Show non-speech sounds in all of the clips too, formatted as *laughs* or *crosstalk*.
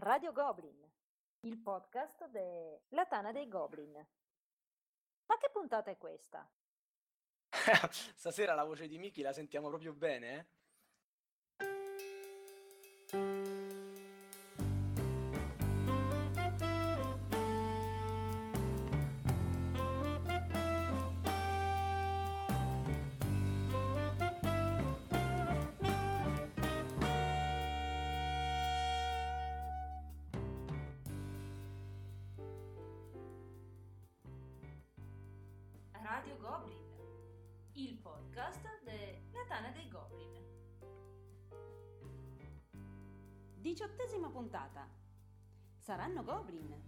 Radio Goblin, il podcast della Tana dei Goblin. Ma che puntata è questa? *laughs* Stasera la voce di Miki la sentiamo proprio bene, eh? Radio Goblin, il podcast della Tana dei Goblin. Diciottesima puntata. Saranno goblin.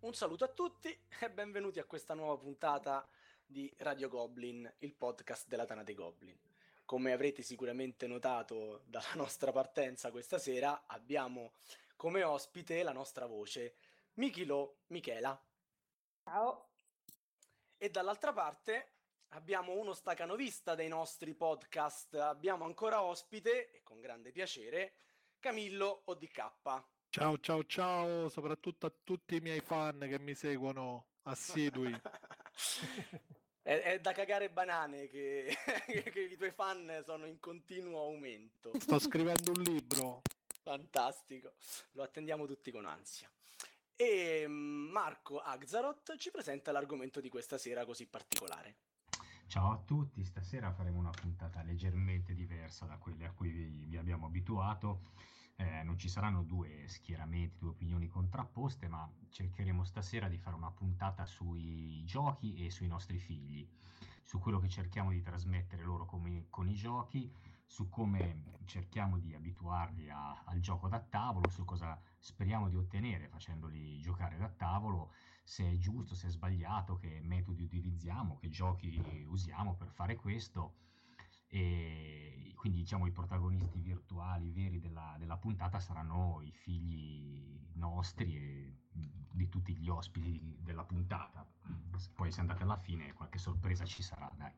Un saluto a tutti e benvenuti a questa nuova puntata di Radio Goblin, il podcast della Tana dei Goblin. Come avrete sicuramente notato dalla *laughs* nostra partenza questa sera, abbiamo come ospite la nostra voce, Michilo Michela. Ciao. E dall'altra parte abbiamo uno stacanovista dei nostri podcast, abbiamo ancora ospite, e con grande piacere, Camillo ODK. Ciao ciao ciao, soprattutto a tutti i miei fan che mi seguono assidui. *laughs* è, è, da cagare banane che, *laughs* che, i tuoi fan sono in continuo aumento. Sto scrivendo un libro. Fantastico, lo attendiamo tutti con ansia. E mm, Marco Agzarot ci presenta l'argomento di questa sera così particolare. Ciao a tutti, stasera faremo una puntata leggermente diversa da quelle a cui vi, vi abbiamo abituato eh, non ci saranno due schieramenti, due opinioni contrapposte, ma cercheremo stasera di fare una puntata sui giochi e sui nostri figli, su quello che cerchiamo di trasmettere loro come, con i giochi, su come cerchiamo di abituarli a, al gioco da tavolo, su cosa speriamo di ottenere facendoli giocare da tavolo, se è giusto, se è sbagliato, che metodi utilizziamo, che giochi usiamo per fare questo e quindi diciamo i protagonisti virtuali veri della, della puntata saranno i figli nostri e di tutti gli ospiti della puntata. Poi se andate alla fine qualche sorpresa ci sarà, dai.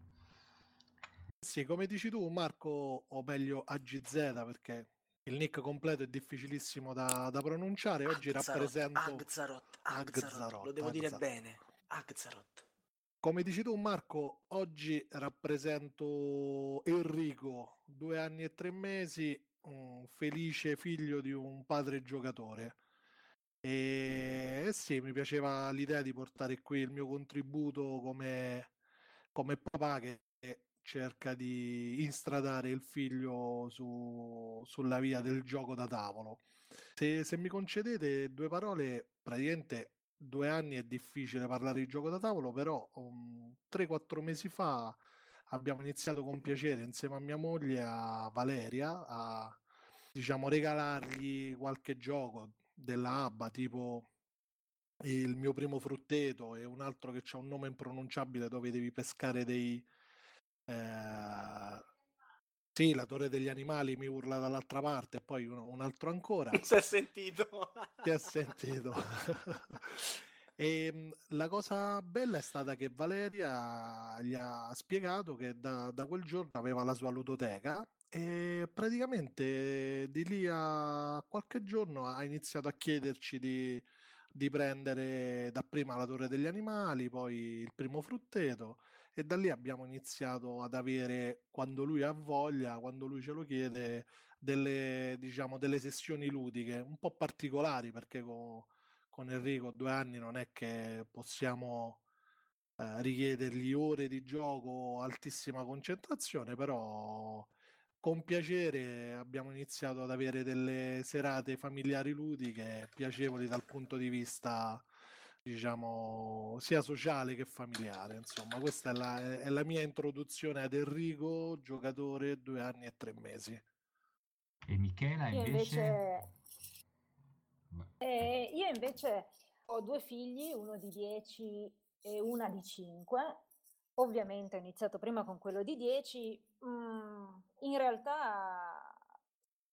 Sì, come dici tu Marco, o meglio AGZ perché il nick completo è difficilissimo da, da pronunciare. Oggi Agzarot, rappresento Agzarot, Agzarot, Agzarot, lo devo Agzarot. dire bene. Agzarot. Come dici tu, Marco, oggi rappresento Enrico, due anni e tre mesi, un felice figlio di un padre giocatore. E eh sì, mi piaceva l'idea di portare qui il mio contributo come, come papà che cerca di instradare il figlio su, sulla via del gioco da tavolo. Se, se mi concedete due parole, praticamente due anni è difficile parlare di gioco da tavolo, però um, 3-4 mesi fa abbiamo iniziato con piacere insieme a mia moglie, a Valeria, a diciamo regalargli qualche gioco della ABBA, tipo il mio primo frutteto e un altro che ha un nome impronunciabile dove devi pescare dei... Eh, sì, la torre degli animali mi urla dall'altra parte e poi un, un altro ancora. *laughs* Si è sentito. Si è sentito. e *laughs* ehm, la cosa bella è stata che Valeria gli ha spiegato che da, da quel giorno aveva la sua ludoteca e praticamente di lì a qualche giorno ha iniziato a chiederci di, di prendere dapprima la torre degli animali, poi il primo frutteto e da lì abbiamo iniziato ad avere, quando lui ha voglia, quando lui ce lo chiede, delle, diciamo, delle sessioni ludiche un po' particolari perché con, con Enrico due anni non è che possiamo eh, richiedergli ore di gioco, altissima concentrazione, però con piacere abbiamo iniziato ad avere delle serate familiari ludiche piacevoli dal punto di vista diciamo, sia sociale che familiare. Insomma, questa è la, è la mia introduzione ad Enrico, giocatore due anni e tre mesi. E Michela io invece... invece... Eh, io invece ho due figli, uno di 10 e una di 5. Ovviamente ho iniziato prima con quello di 10. Mm, in realtà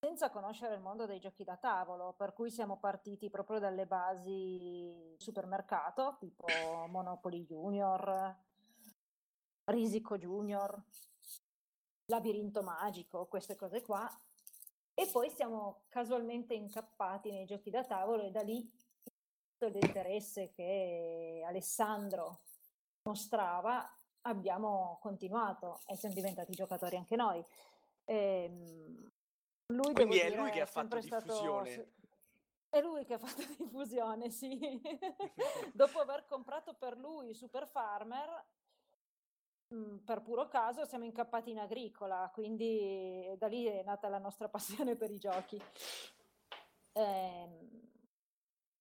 senza conoscere il mondo dei giochi da tavolo, per cui siamo partiti proprio dalle basi supermercato, tipo Monopoly Junior, Risico Junior, Labirinto Magico, queste cose qua. E poi siamo casualmente incappati nei giochi da tavolo e da lì l'interesse che Alessandro mostrava abbiamo continuato e siamo diventati giocatori anche noi. Ehm, lui, Quindi è dire, lui che ha fatto diffusione. Stato... È lui che ha fatto *laughs* diffusione, sì. *laughs* Dopo aver comprato per lui Super Farmer, mm, per puro caso siamo incappati in agricola, quindi da lì è nata la nostra passione per i giochi. Eh,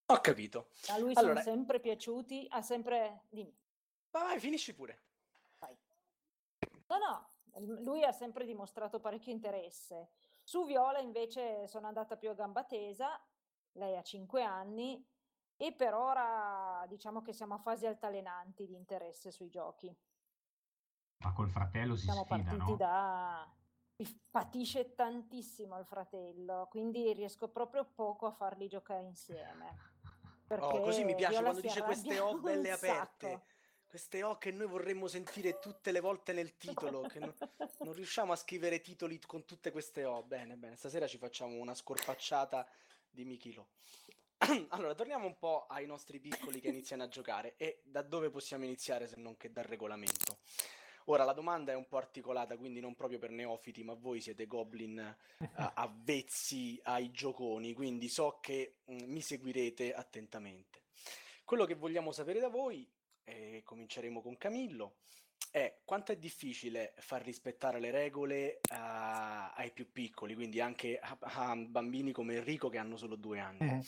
Ho capito. A lui allora... sono sempre piaciuti, ha sempre... Dimmi. Vai, finisci pure. Vai. No, no, lui ha sempre dimostrato parecchio interesse. Su Viola invece sono andata più a gamba tesa, lei ha 5 anni e per ora diciamo che siamo a fasi altalenanti di interesse sui giochi. Ma col fratello si siamo sfida, partiti no? da patisce tantissimo il fratello, quindi riesco proprio poco a farli giocare insieme. *laughs* Oh, così mi piace Viola quando dice queste O *laughs* belle aperte. Sacco queste O che noi vorremmo sentire tutte le volte nel titolo, che non, non, riusciamo a scrivere titoli con tutte queste O. Bene, bene, stasera ci facciamo una scorpacciata di Michilo. *clears throat* allora, torniamo un po' ai nostri piccoli che iniziano a giocare e da dove possiamo iniziare se non che dal regolamento. Ora, la domanda è un po' articolata, quindi non proprio per neofiti, ma voi siete goblin uh, avvezzi ai gioconi, quindi so che mh, mm, mi seguirete attentamente. Quello che vogliamo sapere da voi e cominceremo con Camillo, è quanto è difficile far rispettare le regole uh, ai più piccoli, quindi anche a, a, bambini come Enrico che hanno solo due anni. Mm.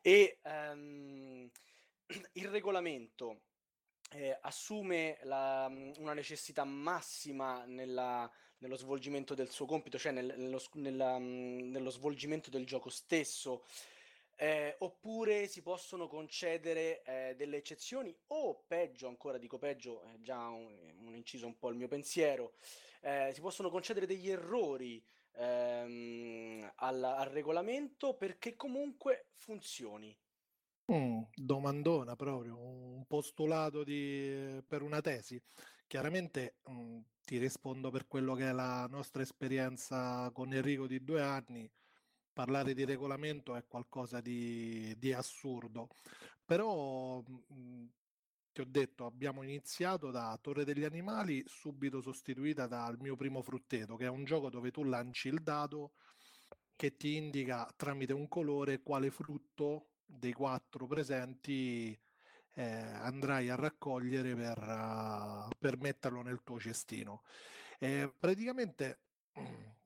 E um, il regolamento eh, assume la, una necessità massima nella, nello svolgimento del suo compito, cioè nel, nello, nella, nello svolgimento del gioco stesso eh, oppure si possono concedere eh, delle eccezioni o peggio ancora, dico peggio, è già un, un inciso un po' il mio pensiero, eh, si possono concedere degli errori ehm, al, al, regolamento perché comunque funzioni. Mm, domandona proprio, un postulato di, per una tesi. Chiaramente mh, mm, ti rispondo per quello che è la nostra esperienza con Enrico di due anni parlare di regolamento è qualcosa di, di assurdo. Però mh, mhmm, ti ho detto, abbiamo iniziato da Torre degli Animali, subito sostituita dal mio primo frutteto, che è un gioco dove tu lanci il dado che ti indica tramite un colore quale frutto dei quattro presenti eh, andrai a raccogliere per, uh, per metterlo nel tuo cestino. Eh, praticamente *clears throat*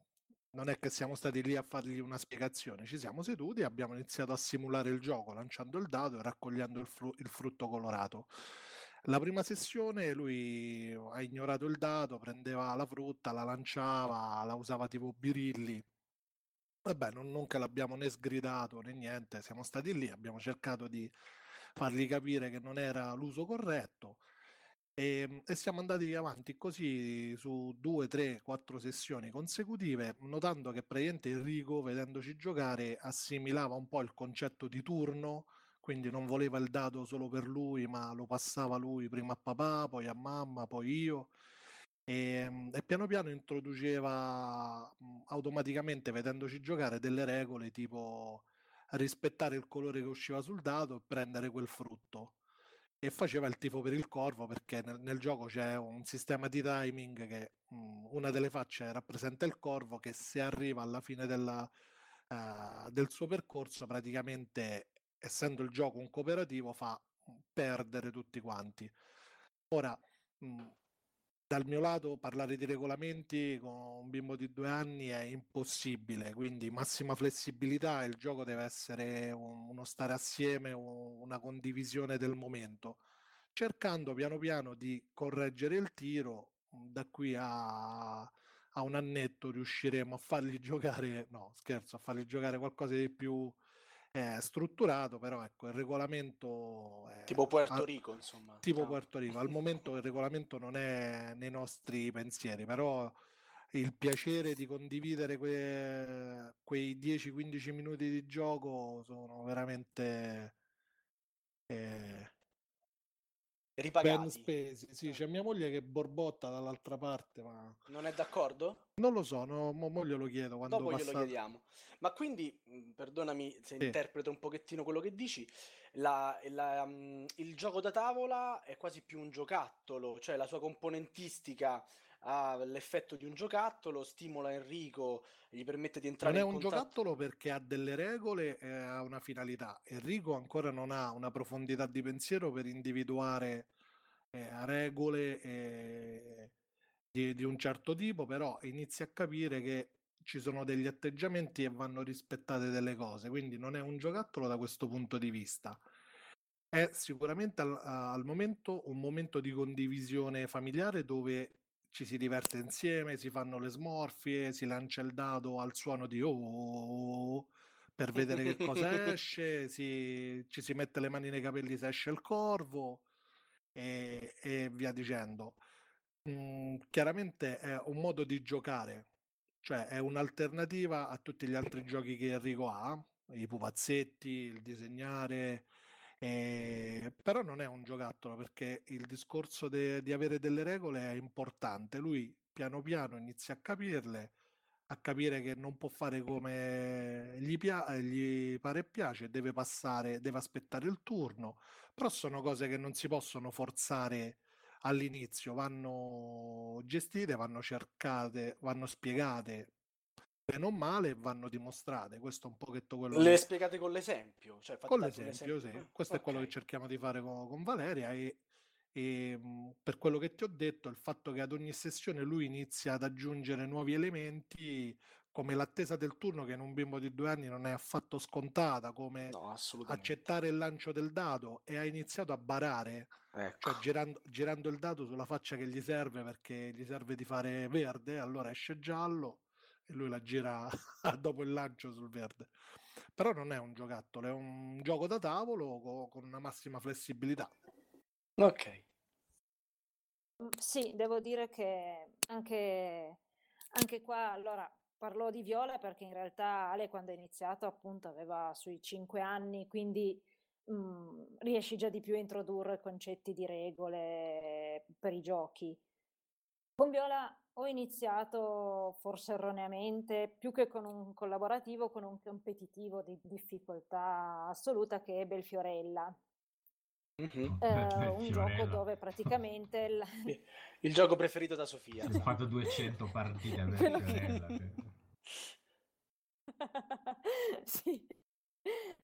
non è che siamo stati lì a fargli una spiegazione, ci siamo seduti e abbiamo iniziato a simulare il gioco lanciando il dado e raccogliendo il, fru- il frutto colorato. La prima sessione lui ha ignorato il dado, prendeva la frutta, la lanciava, la usava tipo birilli. Vabbè, non, non che l'abbiamo né sgridato né niente, siamo stati lì, abbiamo cercato di fargli capire che non era l'uso corretto e, ehm, e, siamo andati avanti così su due, tre, quattro sessioni consecutive, notando che praticamente Enrico, vedendoci giocare, assimilava un po' il concetto di turno, quindi non voleva il dato solo per lui, ma lo passava lui prima a papà, poi a mamma, poi io. E, ehm, e piano piano introduceva automaticamente, vedendoci giocare, delle regole tipo rispettare il colore che usciva sul dato e prendere quel frutto e faceva il tifo per il corvo perché nel, nel gioco c'è un sistema di timing che mh, mm, una delle facce rappresenta il corvo che se arriva alla fine della, uh, del suo percorso praticamente essendo il gioco un cooperativo fa perdere tutti quanti. Ora, mh, mm, dal mio lato parlare di regolamenti con un bimbo di due anni è impossibile, quindi massima flessibilità, il gioco deve essere un, uno stare assieme, un, una condivisione del momento, cercando piano piano di correggere il tiro, da qui a, a un annetto riusciremo a fargli *laughs* giocare, no scherzo, a fargli giocare qualcosa di più è strutturato, però ecco, il regolamento... È, tipo Puerto Rico, insomma. Tipo no. Puerto Rico. Al momento il regolamento non è nei nostri pensieri, però il piacere di condividere que, quei 10-15 minuti di gioco sono veramente... Eh, ripagati. Ben spesi, sì, c'è mia moglie che borbotta dall'altra parte, ma Non è d'accordo? non lo so, no, mo, mo glielo chiedo quando Dopo glielo passa... chiediamo. Ma quindi, mh, perdonami se Sì. interpreto un pochettino quello che dici, la- la, mh, il gioco da tavola è quasi più un giocattolo, cioè la sua componentistica ha l'effetto di un giocattolo, stimola Enrico, gli permette di Non entrare è in un contatto. giocattolo perché ha delle regole e ha una finalità. Enrico ancora non ha una profondità di pensiero per individuare eh, regole eh, di, di un certo tipo, però inizia a capire che ci sono degli atteggiamenti e vanno rispettate delle cose, quindi non è un giocattolo da questo punto di vista. È sicuramente al, al momento un momento di condivisione familiare dove ci si diverte insieme, si fanno le smorfie, si lancia il dado al suono di oh per vedere che cosa *laughs* esce, si- ci si mette le mani nei capelli se esce il corvo e, e via dicendo. Mm, chiaramente è un modo di giocare, cioè è un'alternativa a tutti gli altri giochi che Enrico ha, i pupazzetti, il disegnare, eh, però non è un giocattolo perché il discorso de- di avere delle regole è importante. Lui piano piano inizia a capirle, a capire che non può fare come gli, pia- eh, gli pare e piace, deve passare, deve aspettare il turno, però sono cose che non si possono forzare all'inizio, vanno gestite, vanno cercate, vanno spiegate bene o male vanno dimostrate. Questo è un pochetto quello Le che spiegate con l'esempio? Cioè, con un l'esempio, sì, questo è quello che cerchiamo di fare con, con Valeria e, e, mh, per quello che ti ho detto, il fatto che ad ogni sessione lui inizia ad aggiungere nuovi elementi, come l'attesa del turno che in un bimbo di due anni non è affatto scontata, come No, accettare il lancio del dado e ha iniziato a barare, Ecco. cioè girando, girando il dado sulla faccia che gli serve perché gli serve di fare verde, allora esce giallo e lui la gira *laughs* dopo il lancio sul verde. Però non è un giocattolo, è un gioco da tavolo co- con una massima flessibilità. Ok. Mm, Sì, devo dire che anche, anche qua, allora parlo di Viola perché in realtà Ale quando ha iniziato appunto aveva sui 5 anni, quindi mm, riesci già di più a introdurre concetti di regole per i giochi. Con Viola ho iniziato forse erroneamente, più che con un collaborativo, con un competitivo di difficoltà assoluta che è Belfiorella. Mhm. Eh, un gioco dove praticamente il- *laughs* Il gioco preferito da Sofia. Ho fatto 200 partite a *laughs* Quello che- Fiorella. cioè. *laughs* Sì.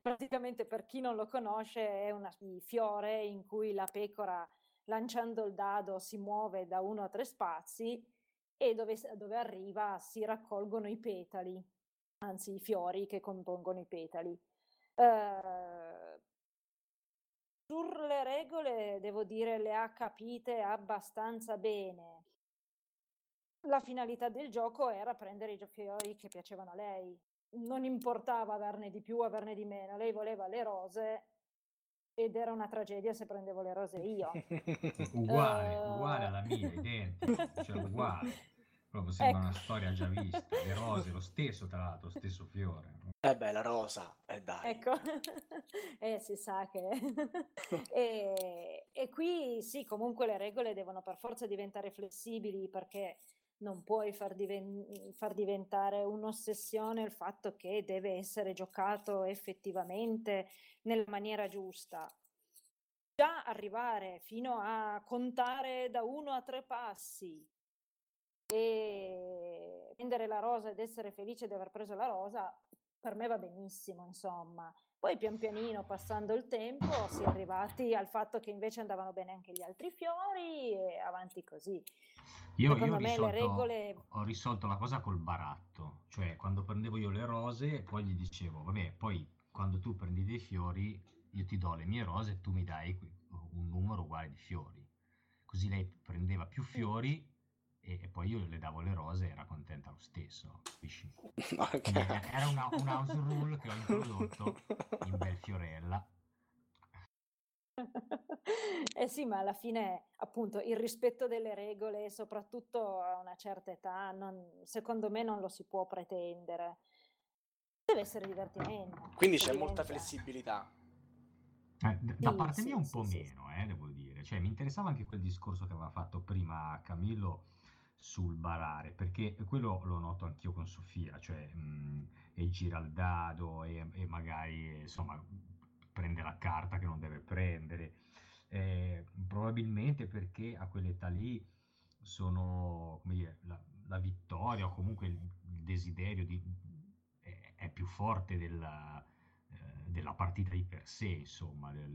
Praticamente per chi non lo conosce è una di fiore in cui la pecora lanciando il dado si muove da uno a tre spazi e dove, dove arriva si raccolgono i petali, anzi i fiori che compongono i petali. Eh, sulle regole devo dire le ha capite abbastanza bene. La finalità del gioco era prendere i fiori che piacevano a lei. Non importava averne di più averne di meno, lei voleva le rose ed era una tragedia se prendevo le rose io. *laughs* Uguale, Eh. uguale alla mia, identico, cioè *laughs* uguale. Proprio sembra una Ecco. storia già vista. Le rose, lo stesso tra l'altro, lo stesso fiore. Eh beh, la rosa, eh dai. Ecco, *laughs* eh, si sa che... e, e qui sì, comunque le regole devono per forza diventare flessibili perché non puoi far, diven- far diventare un'ossessione il fatto che deve essere giocato effettivamente nella maniera giusta. Già arrivare fino a contare da uno a tre passi e prendere la rosa ed essere felice di aver preso la rosa, per me va benissimo, insomma. Poi pian pianino, passando il tempo, si è arrivati al fatto che invece andavano bene anche gli altri fiori e avanti così. Io, io Secondo me le risolto, regole... ho risolto la cosa col baratto, cioè quando prendevo io le rose, poi gli dicevo, vabbè, poi quando tu prendi dei fiori, io ti do le mie rose e tu mi dai un numero uguale di fiori. Così lei prendeva più fiori e, e poi io le davo le rose e era contenta lo stesso, capisci? *laughs* Ok. Quindi era una, un house rule che ho introdotto in Belfiorella. Eh sì, ma alla fine, appunto, il rispetto delle regole, soprattutto a una certa età, non- secondo me non lo si può pretendere. Deve essere divertimento. Quindi c'è molta flessibilità. Eh, d- da Sì, parte sì, mia un sì, po' sì, meno, eh, devo dire. dire. Cioè, mi interessava anche quel discorso che aveva fatto prima Camillo sul barare, perché quello lo noto anch'io con Sofia, cioè mh, e gira e, e, magari insomma prende la carta che non deve prendere. Eh, probabilmente perché a quell'età lì sono come dire, la, la vittoria o comunque il, il desiderio di, è, è, più forte della, eh, della partita di per sé, insomma, del,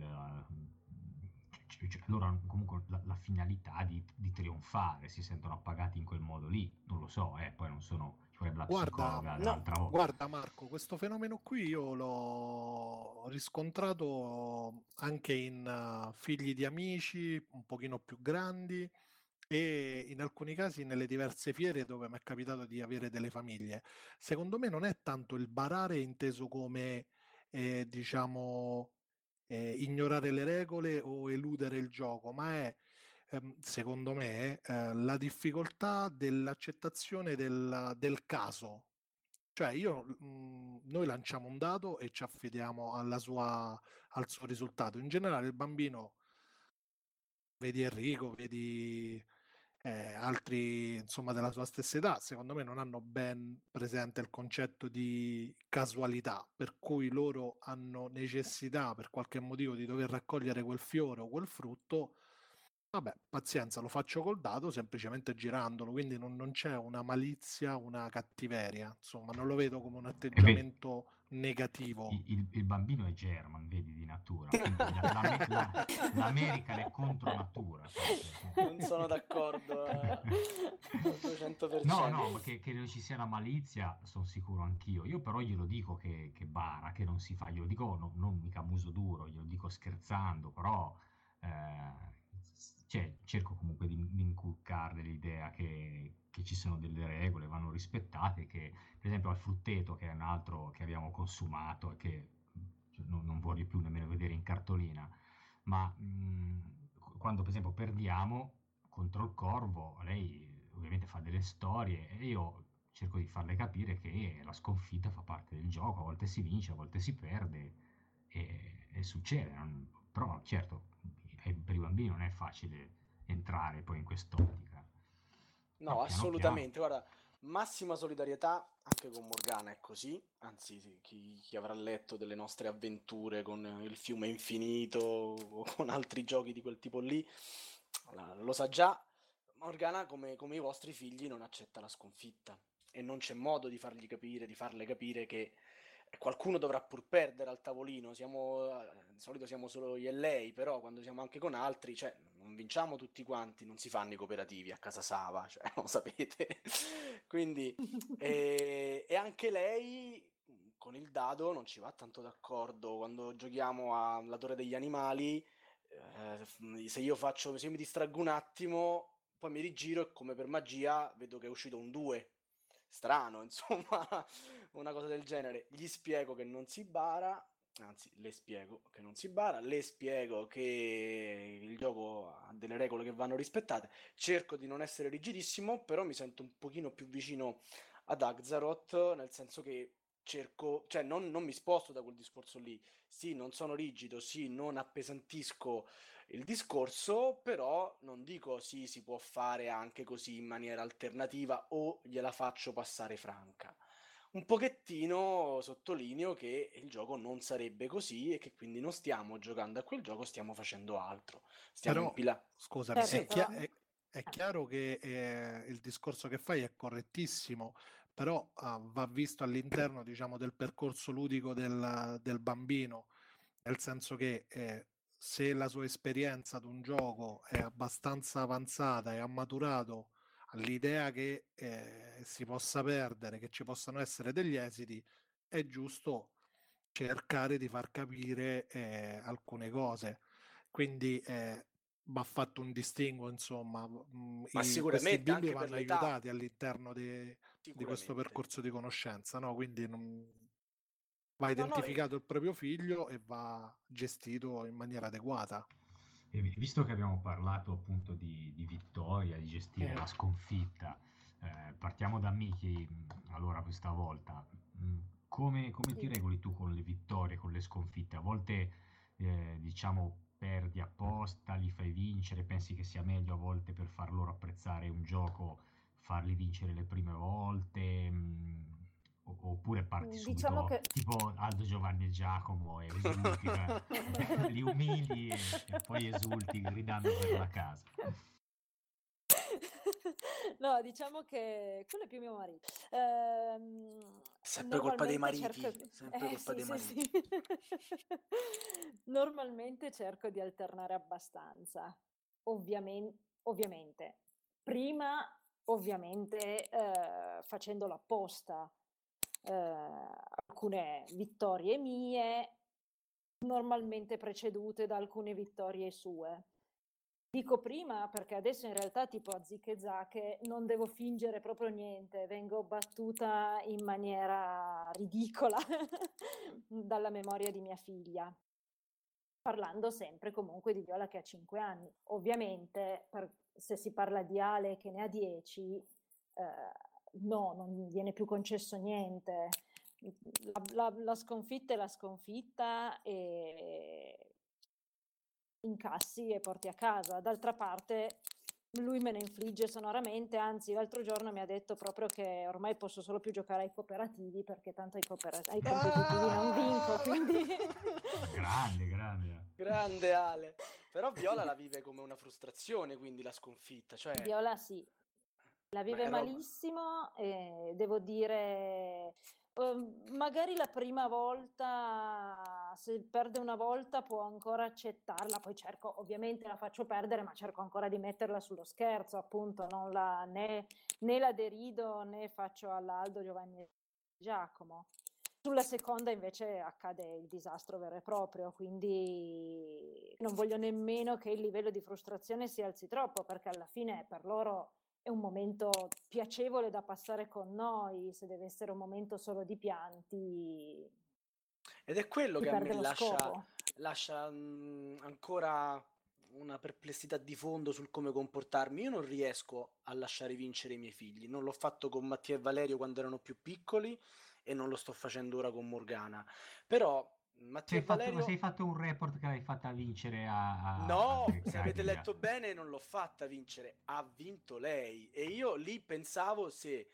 cioè, cioè, loro comunque la, la finalità di, di, trionfare, si sentono appagati in quel modo lì, non lo so, eh, poi non sono, la guarda, no, guarda Marco, questo fenomeno qui io l'ho riscontrato anche in uh, figli di amici un pochino più grandi e in alcuni casi nelle diverse fiere dove mi è capitato di avere delle famiglie. Secondo me non è tanto il barare inteso come, eh, diciamo, eh, ignorare le regole o eludere il gioco, ma è, ehm, secondo me, eh, la difficoltà dell'accettazione del, del caso. Cioè, io, mh, mhmm, noi lanciamo un dato e ci affidiamo sua, al suo risultato. In generale, il bambino, vedi Enrico, vedi eh, altri insomma della sua stessa età, secondo me non hanno ben presente il concetto di casualità, per cui loro hanno necessità per qualche motivo di dover raccogliere quel fiore o quel frutto. Vabbè, pazienza, lo faccio col dato semplicemente girandolo, quindi non, non c'è una malizia, una cattiveria, insomma, non lo vedo come un atteggiamento negativo. Il, il, il, bambino è German, vedi, di natura. La, la, L'America è contro natura. Non sono d'accordo eh. 100%. *laughs* No, no, che, che non ci sia la malizia sono sicuro anch'io. Io però glielo dico che, che bara, che non si fa. Glielo dico no, non mica muso duro, glielo dico scherzando, però... Eh, cioè, cerco comunque di, di inculcarle l'idea che, che ci sono delle regole, vanno rispettate, che per esempio al frutteto, che è un altro che abbiamo consumato e che cioè, non, non, voglio più nemmeno vedere in cartolina, ma mh, mhmm, quando per esempio perdiamo contro il corvo, lei ovviamente fa delle storie e io cerco di farle capire che la sconfitta fa parte del gioco, a volte si vince, a volte si perde e, e succede, non, però certo per i bambini non è facile entrare poi in quest'ottica. No, piano assolutamente. Piano. Guarda, massima solidarietà anche con Morgana è così. Anzi, chi, chi, avrà letto delle nostre avventure con il fiume infinito o con altri giochi di quel tipo lì, lo sa già. Morgana, come, come i vostri figli, non accetta la sconfitta e non c'è modo di fargli capire, di farle capire che qualcuno dovrà pur perdere al tavolino. Siamo, di solito siamo solo io e lei, però quando siamo anche con altri, cioè, non vinciamo tutti quanti, non si fanno i cooperativi a casa Sava, cioè, *laughs* lo sapete. Quindi, *laughs* e, e, anche lei con il dado non ci va tanto d'accordo. Quando giochiamo alla Torre degli Animali, eh, se io faccio, se io mi distraggo un attimo, poi mi rigiro e come per magia vedo che è uscito un 2 strano, *laughs* insomma, una cosa del genere. Gli spiego che non si bara, anzi, le spiego che non si bara, le spiego che il gioco ha delle regole che vanno rispettate. Cerco di non essere rigidissimo, però mi sento un pochino più vicino ad Axaroth, nel senso che cerco, cioè non, non mi sposto da quel discorso lì. Sì, non sono rigido, sì, non appesantisco il discorso, però non dico sì, si può fare anche così in maniera alternativa o gliela faccio passare franca. Un pochettino sottolineo che il gioco non sarebbe così e che quindi non stiamo giocando a quel gioco, stiamo facendo altro. Stiamo però, pila- scusami, eh, è, chia- è, è, chiaro che eh, il discorso che fai è correttissimo, però uh, va visto all'interno diciamo, del percorso ludico del, del bambino, nel senso che eh, se la sua esperienza ad un gioco è abbastanza avanzata e ha maturato all'idea che eh, si possa perdere, che ci possano essere degli esiti, è giusto cercare di far capire eh, alcune cose. Quindi eh, va fatto un distinguo, insomma, mm, Ma i, sicuramente anche vanno aiutati all'interno di, di questo percorso di conoscenza, no? Quindi non, va identificato no, no, il proprio figlio e va gestito in maniera adeguata. E visto che abbiamo parlato appunto di, di vittoria, di gestire eh. la sconfitta, eh, partiamo da Miki allora questa volta. Mm, come, come, ti regoli tu con le vittorie, con le sconfitte? A volte eh, diciamo perdi apposta, li fai vincere, pensi che sia meglio a volte per far loro apprezzare un gioco, farli vincere le prime volte, mh, oppure parti diciamo subito che... tipo Aldo Giovanni e Giacomo e esulti, *laughs* li umili e, e poi esulti gridando per la casa. *laughs* No, diciamo che quello è più mio marito. Ehm, Sempre colpa dei mariti, cerco... *laughs* sempre Eh, colpa sì, dei sì, mariti. sì. Normalmente cerco di alternare abbastanza. Ovviamente, ovviamente. Prima, ovviamente, eh, facendolo apposta, alcune vittorie mie, normalmente precedute da alcune vittorie sue. Dico prima perché adesso in realtà tipo a Zic e Zacche non devo fingere proprio niente, vengo battuta in maniera ridicola *laughs* dalla memoria di mia figlia, parlando sempre comunque di Viola che ha 5 anni. Ovviamente per- se si parla di Ale che ne ha 10, eh, no, non viene più concesso niente. La, la- la sconfitta è la sconfitta e incassi e porti a casa. D'altra parte lui me ne infligge sonoramente, anzi l'altro giorno mi ha detto proprio che ormai posso solo più giocare ai cooperativi perché tanto ai, coopera- ai competitivi non vinco, quindi... *laughs* Grande, grande. Grande Ale. Però Viola la *laughs* vive come una frustrazione, quindi la sconfitta. Cioè, Viola sì, la vive roba- malissimo e devo dire, ehm, magari la prima volta, se perde una volta può ancora accettarla, poi cerco, ovviamente la faccio perdere, ma cerco ancora di metterla sullo scherzo, appunto, non la, né, né la derido né faccio all'Aldo Giovanni e Giacomo. Sulla seconda invece accade il disastro vero e proprio, quindi non voglio nemmeno che il livello di frustrazione si alzi troppo, perché alla fine per loro è un momento piacevole da passare con noi, se deve essere un momento solo di pianti, Ed è quello che a me lascia, lascia mm, ancora una perplessità di fondo sul come comportarmi. Io non riesco a lasciare vincere i miei figli. Non l'ho fatto con Mattia e Valerio quando erano più piccoli e non lo sto facendo ora con Morgana. Però Mattia Sei e fatto, Valerio... sei fatto un report che l'hai fatta vincere a... No, a se avete letto bene, non l'ho fatta vincere, ha vinto lei. E io lì pensavo se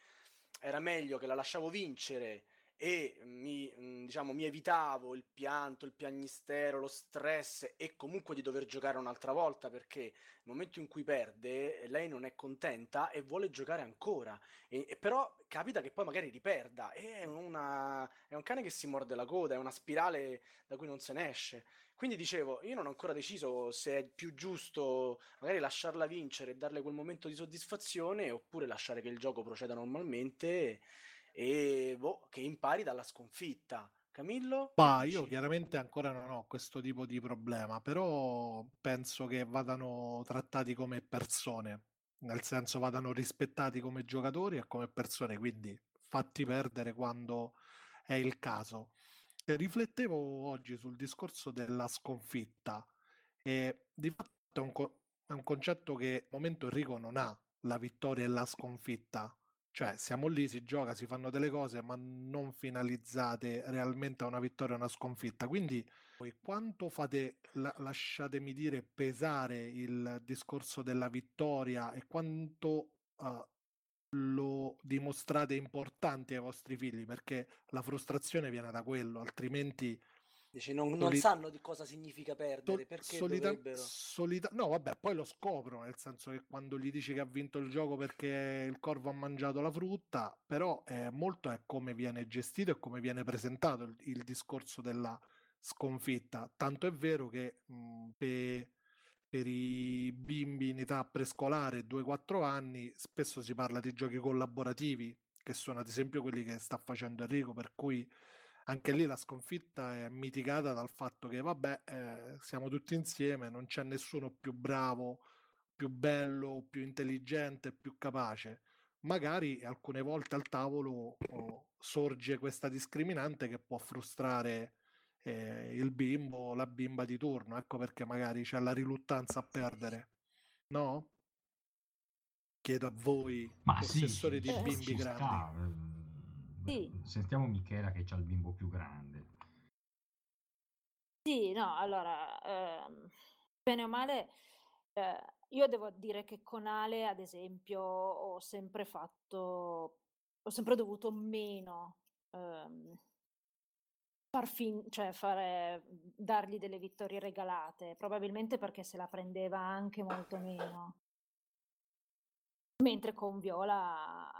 era meglio che la lasciavo vincere e mi, mm, diciamo, mi evitavo il pianto, il piagnistero, lo stress e comunque di dover giocare un'altra volta perché nel momento in cui perde lei non è contenta e vuole giocare ancora. E, e però capita che poi magari riperda. È, una, è un cane che si morde la coda, è una spirale da cui non se ne esce. Quindi dicevo, io non ho ancora deciso se è più giusto magari lasciarla vincere e darle quel momento di soddisfazione oppure lasciare che il gioco proceda normalmente e boh, che impari dalla sconfitta. Camillo? Che io chiaramente ancora non ho questo tipo di problema, però penso che vadano trattati come persone, nel senso vadano rispettati come giocatori e come persone, quindi fatti perdere quando è il caso. E riflettevo oggi sul discorso della sconfitta e di fatto è un, co- è un concetto che al momento Enrico non ha, la vittoria e la sconfitta. Cioè, siamo lì, si gioca, si fanno delle cose, ma non finalizzate realmente a una vittoria o una sconfitta. Quindi, voi quanto fate, la- lasciatemi dire, pesare il discorso della vittoria e quanto eh, lo dimostrate importante ai vostri figli? Perché la frustrazione viene da quello, altrimenti Dici, non, non Soli- sanno di cosa significa perdere, perché solita- dovrebbero? solita- no, vabbè, poi lo scoprono, nel senso che quando gli dici che ha vinto il gioco perché il corvo ha mangiato la frutta, però eh, molto è come viene gestito e come viene presentato il, il discorso della sconfitta. Tanto è vero che mh, pe- per i bimbi in età prescolare 2-4 anni spesso si parla di giochi collaborativi, che sono ad esempio quelli che sta facendo Enrico, per cui anche lì la sconfitta è mitigata dal fatto che, vabbè, eh, siamo tutti insieme, non c'è nessuno più bravo, più bello, più intelligente, più capace. Magari alcune volte al tavolo oh, sorge questa discriminante che può frustrare eh, il bimbo o la bimba di turno. Ecco perché magari c'è la riluttanza a perdere, no? Chiedo a voi, Ma sì, possessori di Eh, bimbi grandi. sta. Sì. Sentiamo Michela che c'ha il bimbo più grande. Sì, no, allora, ehm, bene o male, ehm, io devo dire che con Ale, ad esempio, ho sempre fatto ho sempre dovuto meno, ehm far fin cioè fare dargli delle vittorie regalate, probabilmente perché se la prendeva anche molto meno. Mentre con Viola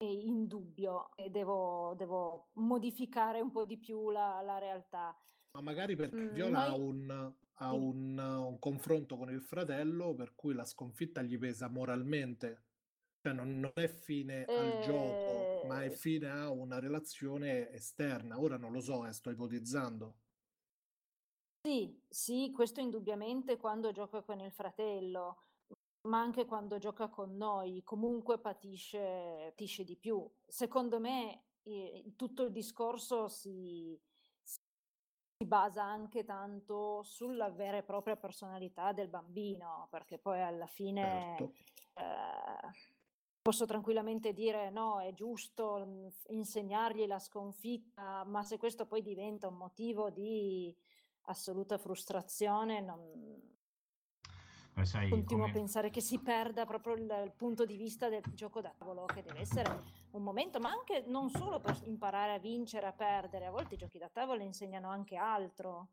è indubbio e devo devo modificare un po' di più la la realtà. Ma magari perché Mhmm, Viola ha noi un ha un un confronto con il fratello per cui la sconfitta gli pesa moralmente. Cioè non non è fine al gioco, ma è Ehm fine a una relazione esterna. Ora non lo so, eh, sto ipotizzando. Sì, sì, questo indubbiamente quando gioca con il fratello, ma anche quando gioca con noi, comunque patisce patisce di più. Secondo me, ehm, tutto il discorso si si basa anche tanto sulla vera e propria personalità del bambino, perché poi alla fine, Certo. ehm, posso tranquillamente dire: "No, è giusto, f insegnargli la sconfitta", ma se questo poi diventa un motivo di assoluta frustrazione non sai continuo a come pensare che si perda proprio il il punto di vista del gioco da tavolo, che deve essere un momento ma anche non solo per imparare a vincere, a perdere, a volte i giochi da tavolo insegnano anche altro.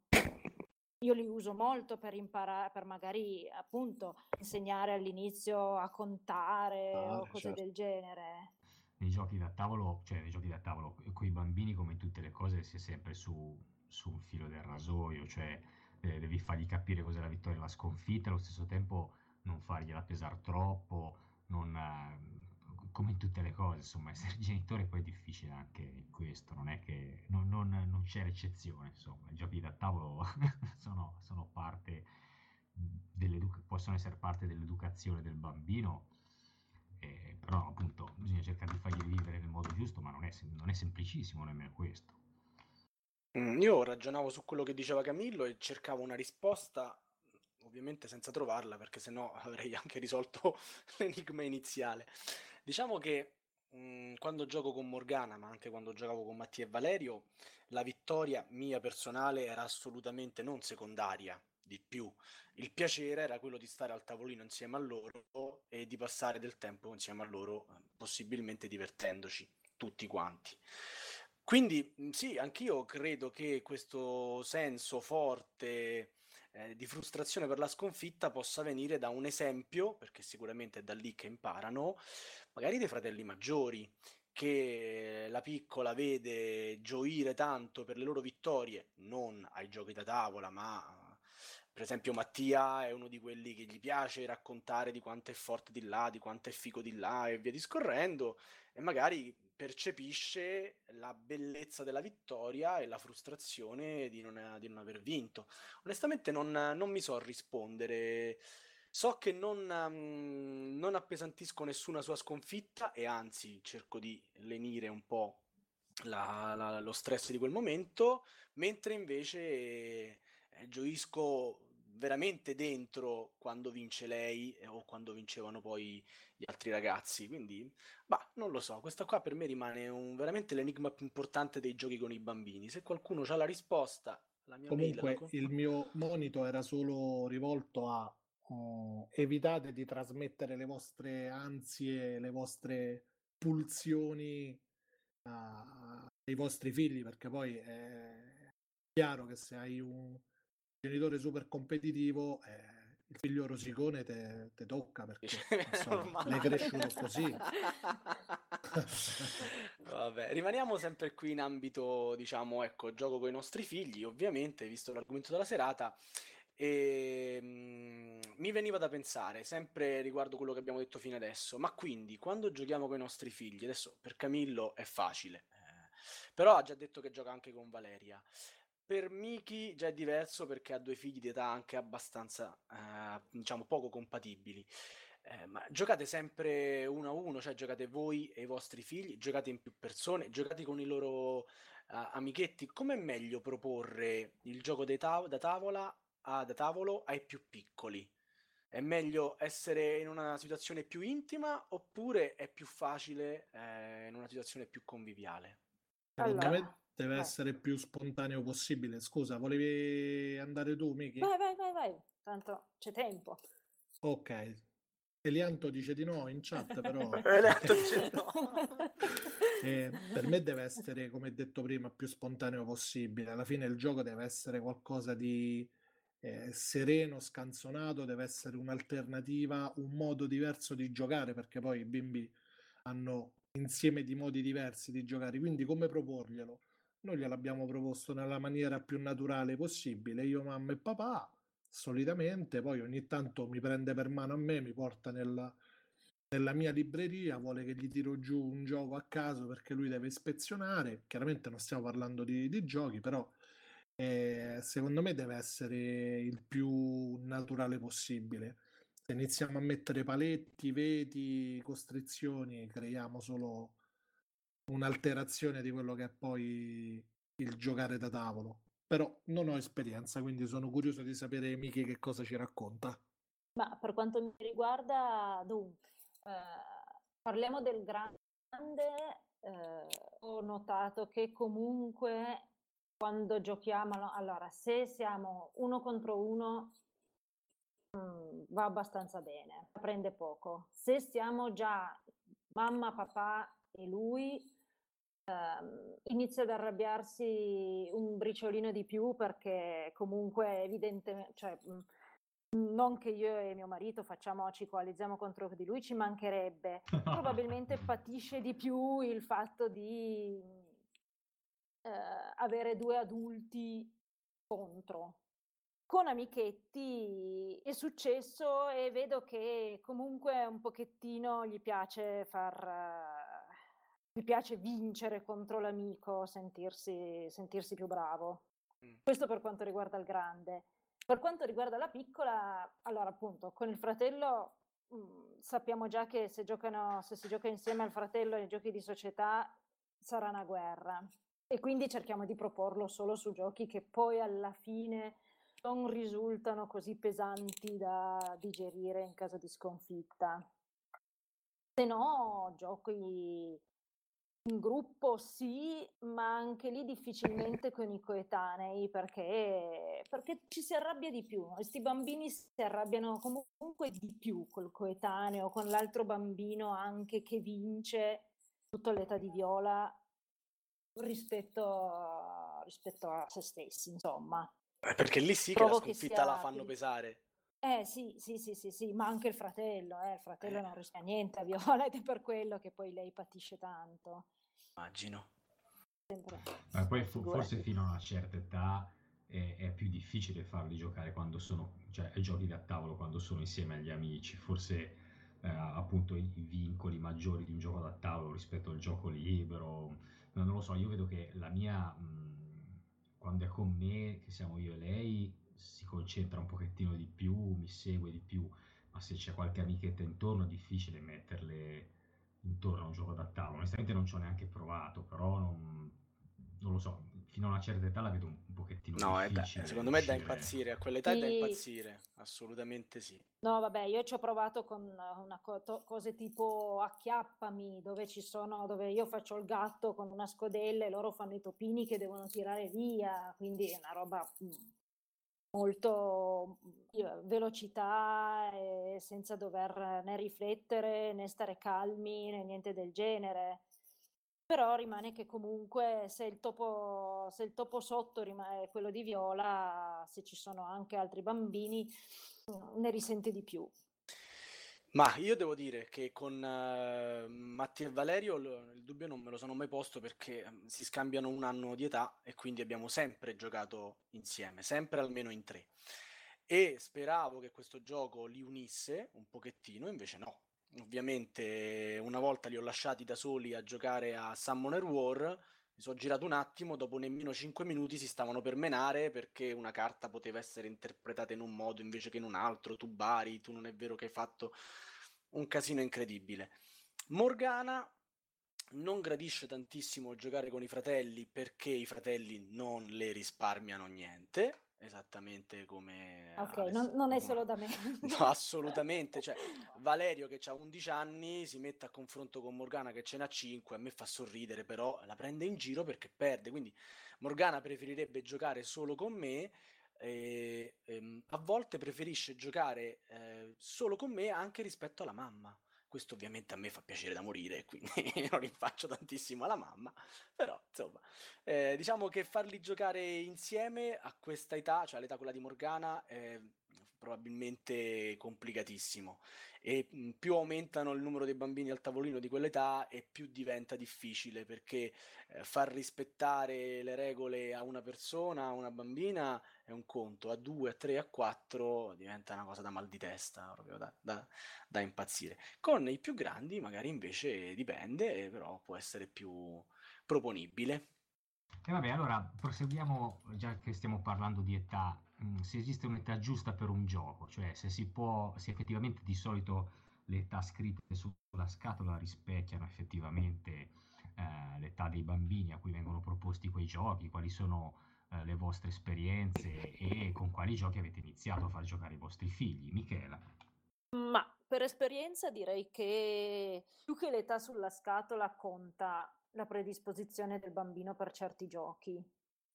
Io li uso molto per impara per magari, appunto, insegnare all'inizio a contare Ah, o cose certo. del genere. nei giochi da tavolo, cioè nei giochi da tavolo, con i bambini come in tutte le cose si è sempre su, su un filo del rasoio, cioè eh, devi fargli capire cos'è la vittoria e la sconfitta, allo stesso tempo non fargliela pesare troppo, non, eh, come in tutte le cose, insomma, *laughs* essere genitore poi è difficile anche in questo, non è che non, non- non c'è l'eccezione, insomma, i giochi da tavolo *laughs* sono, sono parte possono essere parte dell'educazione del bambino, eh, però appunto bisogna cercare di fargli vivere nel modo giusto, ma non è, non è semplicissimo nemmeno questo. Mm, Io ragionavo su quello che diceva Camillo e cercavo una risposta, ovviamente senza trovarla, perché sennò *laughs* avrei anche risolto *laughs* l'enigma iniziale. Diciamo che mm, quando gioco con Morgana, ma anche quando giocavo con Mattia e Valerio, la vittoria mia personale era assolutamente non secondaria, di più. Il piacere era quello di stare al tavolino insieme a loro e di passare del tempo insieme a loro, possibilmente divertendoci tutti quanti. Quindi mh, sì, anch'io credo che questo senso forte eh, di frustrazione per la sconfitta possa venire da un esempio, perché sicuramente è da lì che imparano, magari dei fratelli maggiori, che la piccola vede gioire tanto per le loro vittorie, non ai giochi da tavola, ma per esempio Mattia è uno di quelli che gli piace raccontare di quanto è forte di là, di quanto è figo di là e via discorrendo, e magari percepisce la bellezza della vittoria e la frustrazione di non, di non aver vinto. Onestamente non, non mi so rispondere. So che non, mm, non appesantisco nessuna sua sconfitta e anzi cerco di lenire un po' la- la- lo stress di quel momento, mentre invece eh, gioisco veramente dentro quando vince lei eh, o quando vincevano poi gli altri ragazzi. Quindi, bah, non lo so, questa qua per me rimane un- veramente l'enigma più importante dei giochi con i bambini. Se qualcuno ha la risposta, la mia mail la Comunque con- il mio monito era solo rivolto a oh, evitate di trasmettere le vostre ansie, le vostre pulsioni ai vostri figli, perché poi è chiaro che se hai un genitore super competitivo, eh, il figlio rosicone te, te tocca perché *laughs* È insomma, l'hai cresciuto così. *laughs* Vabbè, rimaniamo sempre qui in ambito, diciamo, ecco, gioco con i nostri figli, ovviamente, visto l'argomento della serata. E, mm, mi veniva da pensare, sempre riguardo quello che abbiamo detto fino adesso, ma quindi quando giochiamo con i nostri figli, adesso per Camillo è facile, eh, però ha già detto che gioca anche con Valeria. Per Miki già è diverso perché ha due figli di età anche abbastanza, eh, diciamo, poco compatibili. Eh, ma giocate sempre uno a uno, cioè giocate voi e i vostri figli, giocate in più persone, giocate con i loro eh, amichetti. Com'è meglio proporre il gioco tav- da tavola a, da tavolo ai più piccoli? È meglio essere in una situazione più intima oppure è più facile eh, in una situazione più conviviale? Allora, deve vai. essere il più spontaneo possibile. Scusa, volevi andare tu, Miki? Vai, vai, vai, vai, tanto c'è tempo. Ok. Elianto dice di no in chat, però *laughs* Elianto dice no. eh, per me deve essere, come detto prima, più spontaneo possibile. Alla fine il gioco deve essere qualcosa di eh, sereno, scanzonato, deve essere un'alternativa, un modo diverso di giocare, perché poi i bimbi hanno insieme di modi diversi di giocare. Quindi come proporglielo? Noi gliel'abbiamo proposto nella maniera più naturale possibile, io, mamma e papà, solitamente, poi ogni tanto mi prende per mano a me, mi porta nella, nella mia libreria, vuole che gli tiro giù un gioco a caso perché lui deve ispezionare. Chiaramente non stiamo parlando di, di giochi, però eh, secondo me deve essere il più naturale possibile. Se iniziamo a mettere paletti, veti, costrizioni, creiamo solo un'alterazione di quello che è poi il giocare da tavolo. Però non ho esperienza, quindi sono curioso di sapere Miki che cosa ci racconta. Ma per quanto mi riguarda, dunque, eh, parliamo del grande. eh, ho notato che comunque quando giochiamo, allora, se siamo uno contro uno, mm, va abbastanza bene, prende poco. Se siamo già mamma, papà e lui, ehm, inizia ad arrabbiarsi un briciolino di più perché comunque evidentemente, cioè, mm, non che io e mio marito facciamo, ci coalizziamo contro di lui, ci mancherebbe. *laughs* Probabilmente patisce di più il fatto di eh, avere due adulti contro. Con amichetti è successo e vedo che comunque un pochettino gli piace far... gli piace vincere contro l'amico, sentirsi, sentirsi più bravo. Mm. Questo per quanto riguarda il grande. Per quanto riguarda la piccola, allora appunto, con il fratello mm, sappiamo già che se, giocano, se si gioca insieme al fratello nei giochi di società sarà una guerra. E quindi cerchiamo di proporlo solo su giochi che poi alla fine non risultano così pesanti da digerire in caso di sconfitta. Se no, giochi in gruppo sì, ma anche lì difficilmente con i coetanei perché, perché ci si arrabbia di più. Questi bambini si arrabbiano comunque di più col coetaneo, con l'altro bambino anche che vince tutto all'età di viola rispetto a, rispetto a se stessi, insomma. Eh, Perché lì sì che Trovo la che sconfitta la sia fanno pesare. Eh sì, sì, sì, sì, sì, ma anche il fratello, eh, il fratello non rischia niente a Viola *laughs* ed è per quello che poi lei patisce tanto. Immagino. Ma poi Figurati. forse fino a una certa età è, è più difficile farli giocare quando sono, cioè giochi da tavolo quando sono insieme agli amici. Forse eh, appunto i, vincoli maggiori di un gioco da tavolo rispetto al gioco libero. No, non lo so, io vedo che la mia, mh, quando è con me, che siamo io e lei, si concentra un pochettino di più, mi segue di più, ma se c'è qualche amichetta intorno è difficile metterle intorno a un gioco da tavolo. Onestamente non ci ho neanche provato, però non, non lo so, fino a una certa età la vedo un, un pochettino No, è da- difficile. secondo me è da impazzire, a quell'età è da Sì. impazzire, assolutamente sì. No, vabbè, io ci ho provato con una co- to- cose tipo acchiappami, dove ci sono, dove io faccio il gatto con una scodella e loro fanno i topini che devono tirare via, quindi è una roba mm, molto mm, velocità e senza dover né riflettere né stare calmi né niente del genere. Però rimane che comunque se il topo, se il topo sotto rimane quello di Viola, se ci sono anche altri bambini, mm, ne risente di più. Ma io devo dire che con eh, Matti e Valerio lo- il dubbio non me lo sono mai posto perché ehm, si scambiano un anno di età e quindi abbiamo sempre giocato insieme, sempre almeno in tre. E speravo che questo gioco li unisse un pochettino, invece no. Ovviamente una volta li ho lasciati da soli a giocare a Summoner War, mi sono girato un attimo, dopo nemmeno 5 minuti si stavano per menare perché una carta poteva essere interpretata in un modo invece che in un altro, tu bari, tu non è vero che hai fatto un casino incredibile. Morgana non gradisce tantissimo giocare con i fratelli perché i fratelli non le risparmiano niente esattamente come... Ok, non, non, è solo *laughs* da me. no, assolutamente. Cioè, Valerio che ha 11 anni si mette a confronto con Morgana che ce n'ha 5, a me fa sorridere, però la prende in giro perché perde. Quindi Morgana preferirebbe giocare solo con me. E, ehm, a volte preferisce giocare eh, solo con me anche rispetto alla mamma. Questo ovviamente a me fa piacere da morire, *laughs* quindi non rinfaccio tantissimo alla mamma, però insomma, eh, diciamo che farli giocare insieme a questa età, cioè all'età quella di Morgana, è probabilmente complicatissimo e mh, più aumentano il numero dei bambini al tavolino di quell'età e più diventa difficile perché eh, far rispettare le regole a una persona, a una bambina è un conto, a due, a tre, a quattro diventa una cosa da mal di testa, proprio da, da, da impazzire. Con i più grandi magari invece dipende, però può essere più proponibile. E vabbè, allora proseguiamo, già che stiamo parlando di età, mh, se esiste un'età giusta per un gioco, cioè se si può, se effettivamente di solito le età scritte sulla scatola rispecchiano effettivamente eh, l'età dei bambini a cui vengono proposti quei giochi, quali sono eh, le vostre esperienze e con quali giochi avete iniziato a far giocare i vostri figli. Michela. Ma per esperienza direi che più che l'età sulla scatola conta la predisposizione del bambino per certi giochi,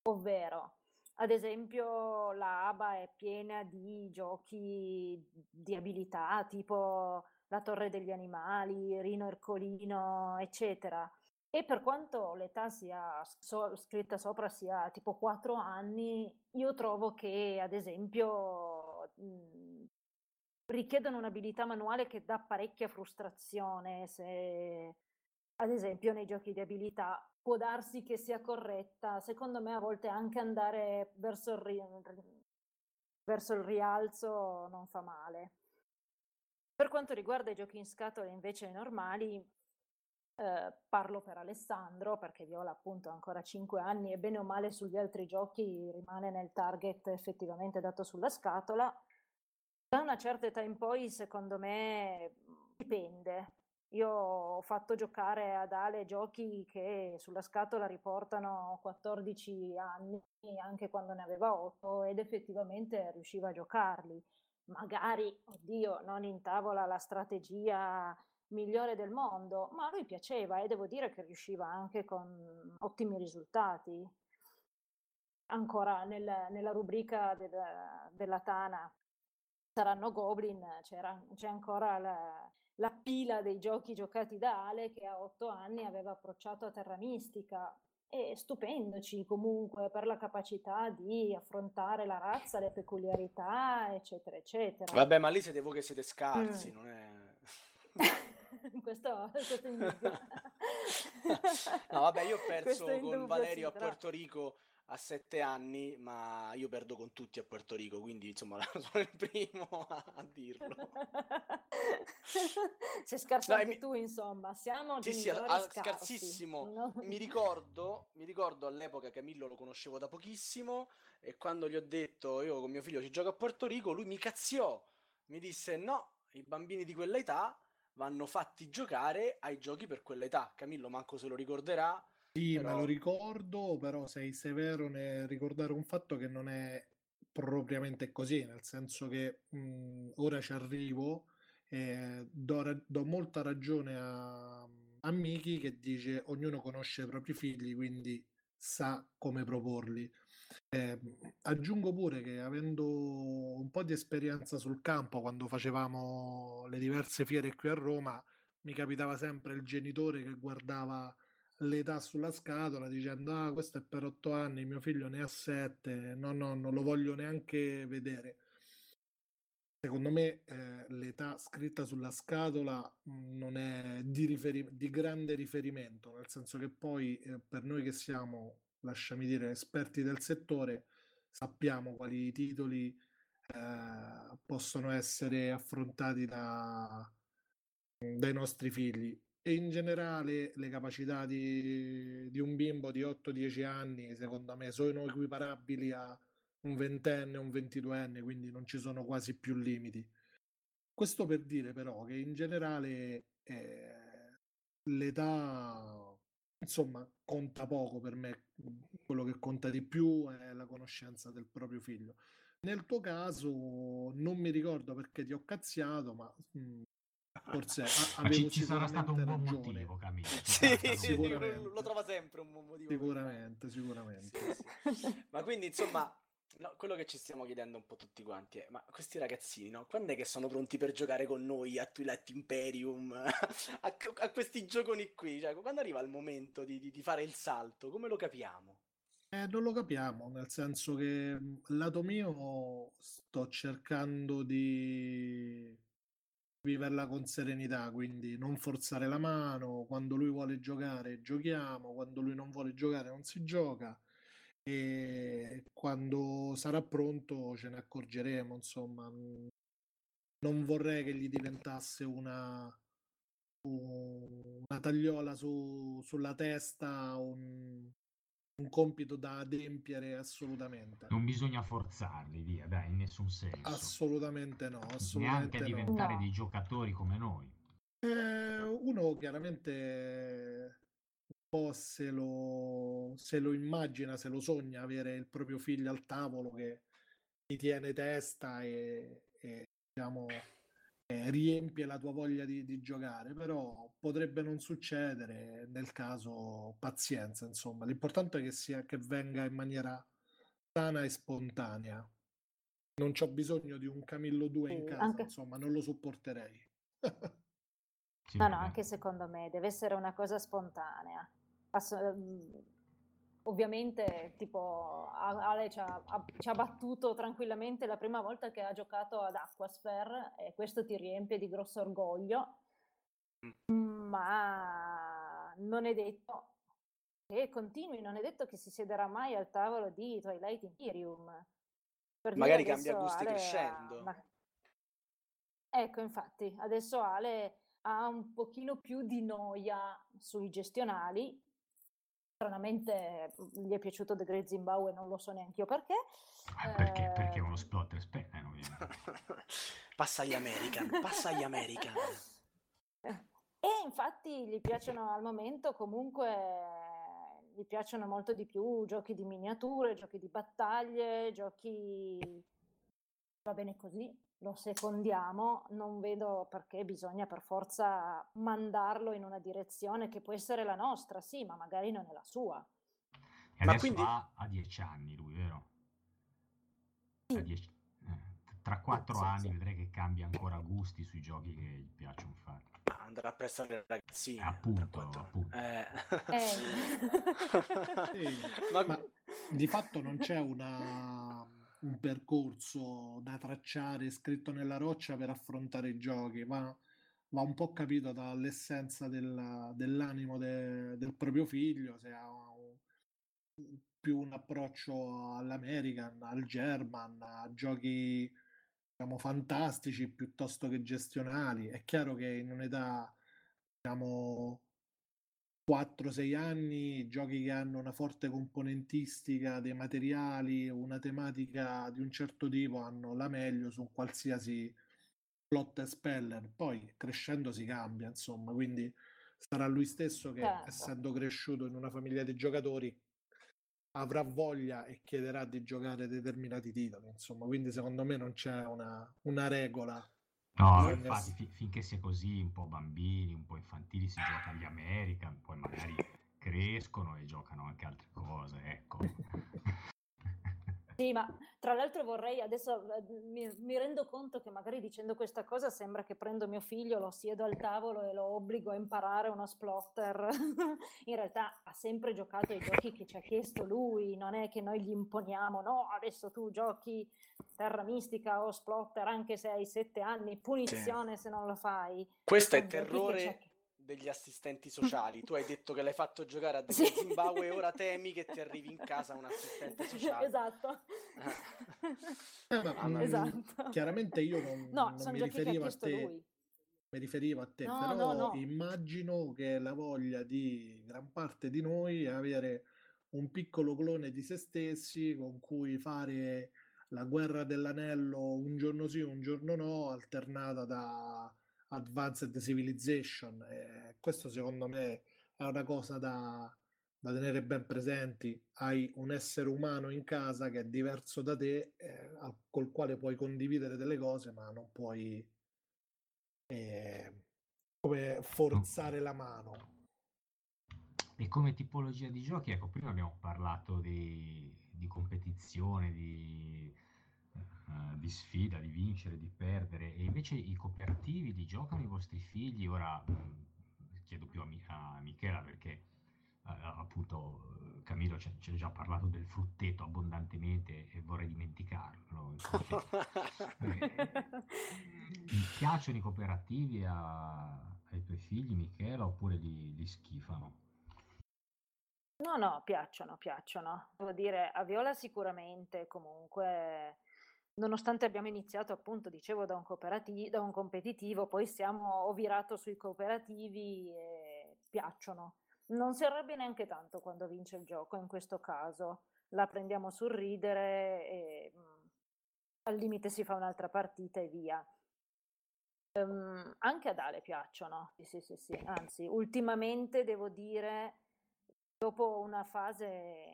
ovvero ad esempio la ABA è piena di giochi di abilità tipo la torre degli animali, Rino Ercolino, eccetera. E per quanto l'età sia so- scritta sopra sia tipo 4 anni, io trovo che ad esempio mh, richiedono un'abilità manuale che dà parecchia frustrazione se ad esempio nei giochi di abilità può darsi che sia corretta, secondo me a volte anche andare verso il, ri- verso il rialzo non fa male. Per quanto riguarda i giochi in scatola invece normali, eh, parlo per Alessandro perché Viola appunto ha ancora 5 anni e bene o male sugli altri giochi rimane nel target effettivamente dato sulla scatola. Da una certa età in poi secondo me dipende, io ho fatto giocare ad Ale giochi che sulla scatola riportano 14 anni, anche quando ne aveva 8, ed effettivamente riusciva a giocarli. Magari, oddio, non in tavola la strategia migliore del mondo, ma a lui piaceva e devo dire che riusciva anche con ottimi risultati. Ancora nel, nella rubrica del, della Tana saranno Goblin, c'è ancora la, la pila dei giochi giocati da Ale che a otto anni aveva approcciato a Terra Mistica e stupendoci comunque per la capacità di affrontare la razza, le peculiarità, eccetera, eccetera. Vabbè, ma lì siete voi che siete scarsi, mm. non è... *laughs* questo, questo è *laughs* no, vabbè, io ho *laughs* perso con Valerio a Puerto Rico a sette anni, ma io perdo con tutti a Puerto Rico, quindi insomma *laughs* sono il primo a, a dirlo. *laughs* Sei scarso Dai, anche mi... tu, insomma, siamo sì, sì, a, scarsissimo. No? Mi, ricordo, mi ricordo all'epoca Camillo lo conoscevo da pochissimo e quando gli ho detto io con mio figlio ci gioco a Puerto Rico, lui mi cazziò, mi disse no, i bambini di quella età vanno fatti giocare ai giochi per quell'età. Camillo manco se lo ricorderà sì, però... me lo ricordo, però sei severo nel ricordare un fatto che non è propriamente così, nel senso che mh, mhmm, ora ci arrivo e do, do molta ragione a, a Miki che dice ognuno conosce i propri figli, quindi sa come proporli. Eh, aggiungo pure che avendo un po' di esperienza sul campo quando facevamo le diverse fiere qui a Roma, mi capitava sempre il genitore che guardava l'età sulla scatola dicendo ah questo è per otto anni, mio figlio ne ha sette, no no non lo voglio neanche vedere. Secondo me eh, l'età scritta sulla scatola non è di, riferi- di, grande riferimento, nel senso che poi eh, per noi che siamo, lasciami dire, esperti del settore, sappiamo quali titoli eh, possono essere affrontati da, dai nostri figli e in generale le capacità di, di un bimbo di 8-10 anni, secondo me, sono equiparabili a un ventenne un ventiduenne, quindi non ci sono quasi più limiti. Questo per dire però che in generale eh, l'età, insomma, conta poco per me. quello che conta di più è la conoscenza del proprio figlio. Nel tuo caso non mi ricordo perché ti ho cazziato, ma mh, forse a- ci, ci sarà stato un buon ragione. motivo, Camillo. Sì, sicuramente. lo trova sempre un buon motivo. Sicuramente, sicuramente. Sì, sì. ma quindi, insomma, no, quello che ci stiamo chiedendo un po' tutti quanti è, ma questi ragazzini, no, quando è che sono pronti per giocare con noi a Twilight Imperium, *laughs* a, a questi gioconi qui? Cioè, quando arriva il momento di, di, di fare il salto, come lo capiamo? Eh, non lo capiamo, nel senso che lato mio sto cercando di viverla con serenità, quindi non forzare la mano, quando lui vuole giocare giochiamo, quando lui non vuole giocare non si gioca e quando sarà pronto ce ne accorgeremo, insomma. Non vorrei che gli diventasse una, una tagliola su, sulla testa, un, un compito da adempiere assolutamente. Non bisogna forzarli via, dai, in nessun senso. Assolutamente no, assolutamente Neanche diventare no. dei giocatori come noi. Eh, uno chiaramente un po' se lo, se lo immagina, se lo sogna avere il proprio figlio al tavolo che ti tiene testa e, e diciamo riempie la tua voglia di, di, giocare, però potrebbe non succedere, nel caso pazienza, insomma. L'importante è che, sia, che venga in maniera sana e spontanea. Non ho bisogno di un Camillo 2 sì, in casa, anche... insomma, non lo sopporterei. *laughs* no, no, anche secondo me deve essere una cosa spontanea. Ass- ovviamente tipo Ale ci ha, ci ha, battuto tranquillamente la prima volta che ha giocato ad Aquasphere e questo ti riempie di grosso orgoglio, ma non è detto che continui, non è detto che si siederà mai al tavolo di Twilight Imperium. Per Magari cambia gusti Ale crescendo. Ha... Ecco, infatti, adesso Ale ha un pochino più di noia sui gestionali, stranamente mhmm, gli è piaciuto The Great Zimbabwe, non lo so neanche io perché. Eh, perché, eh... perché è uno splotter spellen, *laughs* passa agli American, passa agli American. *laughs* E infatti gli piacciono al momento comunque, gli piacciono molto di più giochi di miniature, giochi di battaglie, giochi... Va bene così, lo secondiamo, non vedo perché bisogna per forza mandarlo in una direzione che può essere la nostra, sì, ma magari non è la sua. E ma quindi ha, ha dieci anni lui, vero? Sì. Dieci, eh, tra quattro sì, anni sì. vedrei che cambia ancora gusti sui giochi che gli piacciono fare. Andrà a prestare ragazzini. Eh, appunto, appunto. Eh. Eh. *laughs* ma... ma di fatto non c'è una un percorso da tracciare scritto nella roccia per affrontare i giochi, ma va un po' capito dall'essenza del, dell'animo de, del proprio figlio, se ha un, più un approccio all'American, al German, a giochi diciamo, fantastici piuttosto che gestionali. È chiaro che in un'età diciamo 4-6 anni, giochi che hanno una forte componentistica dei materiali, una tematica di un certo tipo, hanno la meglio su qualsiasi plot e speller. Poi crescendo si cambia, insomma, quindi sarà lui stesso che, certo. essendo cresciuto in una famiglia di giocatori, avrà voglia e chiederà di giocare determinati titoli, insomma, quindi secondo me non c'è una, una regola No, infatti, fi- finché si è così, un po' bambini, un po' infantili, si gioca agli American, poi magari crescono e giocano anche altre cose, ecco. *laughs* Sì, ma tra l'altro vorrei adesso mi, mi, rendo conto che magari dicendo questa cosa sembra che prendo mio figlio, lo siedo al tavolo e lo obbligo a imparare uno splotter. *laughs* In realtà ha sempre giocato ai giochi che ci ha chiesto lui, non è che noi gli imponiamo, no, adesso tu giochi Terra Mistica o splotter anche se hai sette anni, punizione sì. se non lo fai. Questo è terrore degli assistenti *laughs* sociali. Tu hai detto che l'hai fatto giocare a The sì. Zimbabwe e ora temi che ti arrivi in *laughs* casa un assistente sociale. Esatto. Eh, ma, mm, esatto. Chiaramente io non, no, non mi riferivo a te. Lui. Mi riferivo a te, no, però no, immagino che la voglia di gran parte di noi è avere un piccolo clone di se stessi con cui fare la guerra dell'anello un giorno sì, un giorno no, alternata da Advanced Civilization. E questo secondo me è una cosa da, da tenere ben presenti, hai un essere umano in casa che è diverso da te, eh, col quale puoi condividere delle cose, ma non puoi eh, come forzare la mano. E come tipologia di giochi, ecco, prima abbiamo parlato di, di competizione, di, uh, di, sfida, di vincere, di perdere, e invece i cooperativi li giocano i vostri figli? Ora mh, mm, chiedo più a, a Michela perché appunto Camillo ci ha già parlato del frutteto abbondantemente e vorrei dimenticarlo. *laughs* eh, ti piacciono i cooperativi a, ai tuoi figli, Michela, oppure li, li schifano? No, no, piacciono, piacciono. Devo dire, a Viola sicuramente, comunque, nonostante abbiamo iniziato appunto, dicevo, da un, cooperativo, da un competitivo, poi siamo ho virato sui cooperativi e piacciono. Non si arrabbia neanche tanto quando vince il gioco in questo caso, la prendiamo sul ridere e mh, mm, al limite si fa un'altra partita e via. Um, anche ad Ale piacciono, sì, sì, sì, sì, anzi, ultimamente devo dire, dopo una fase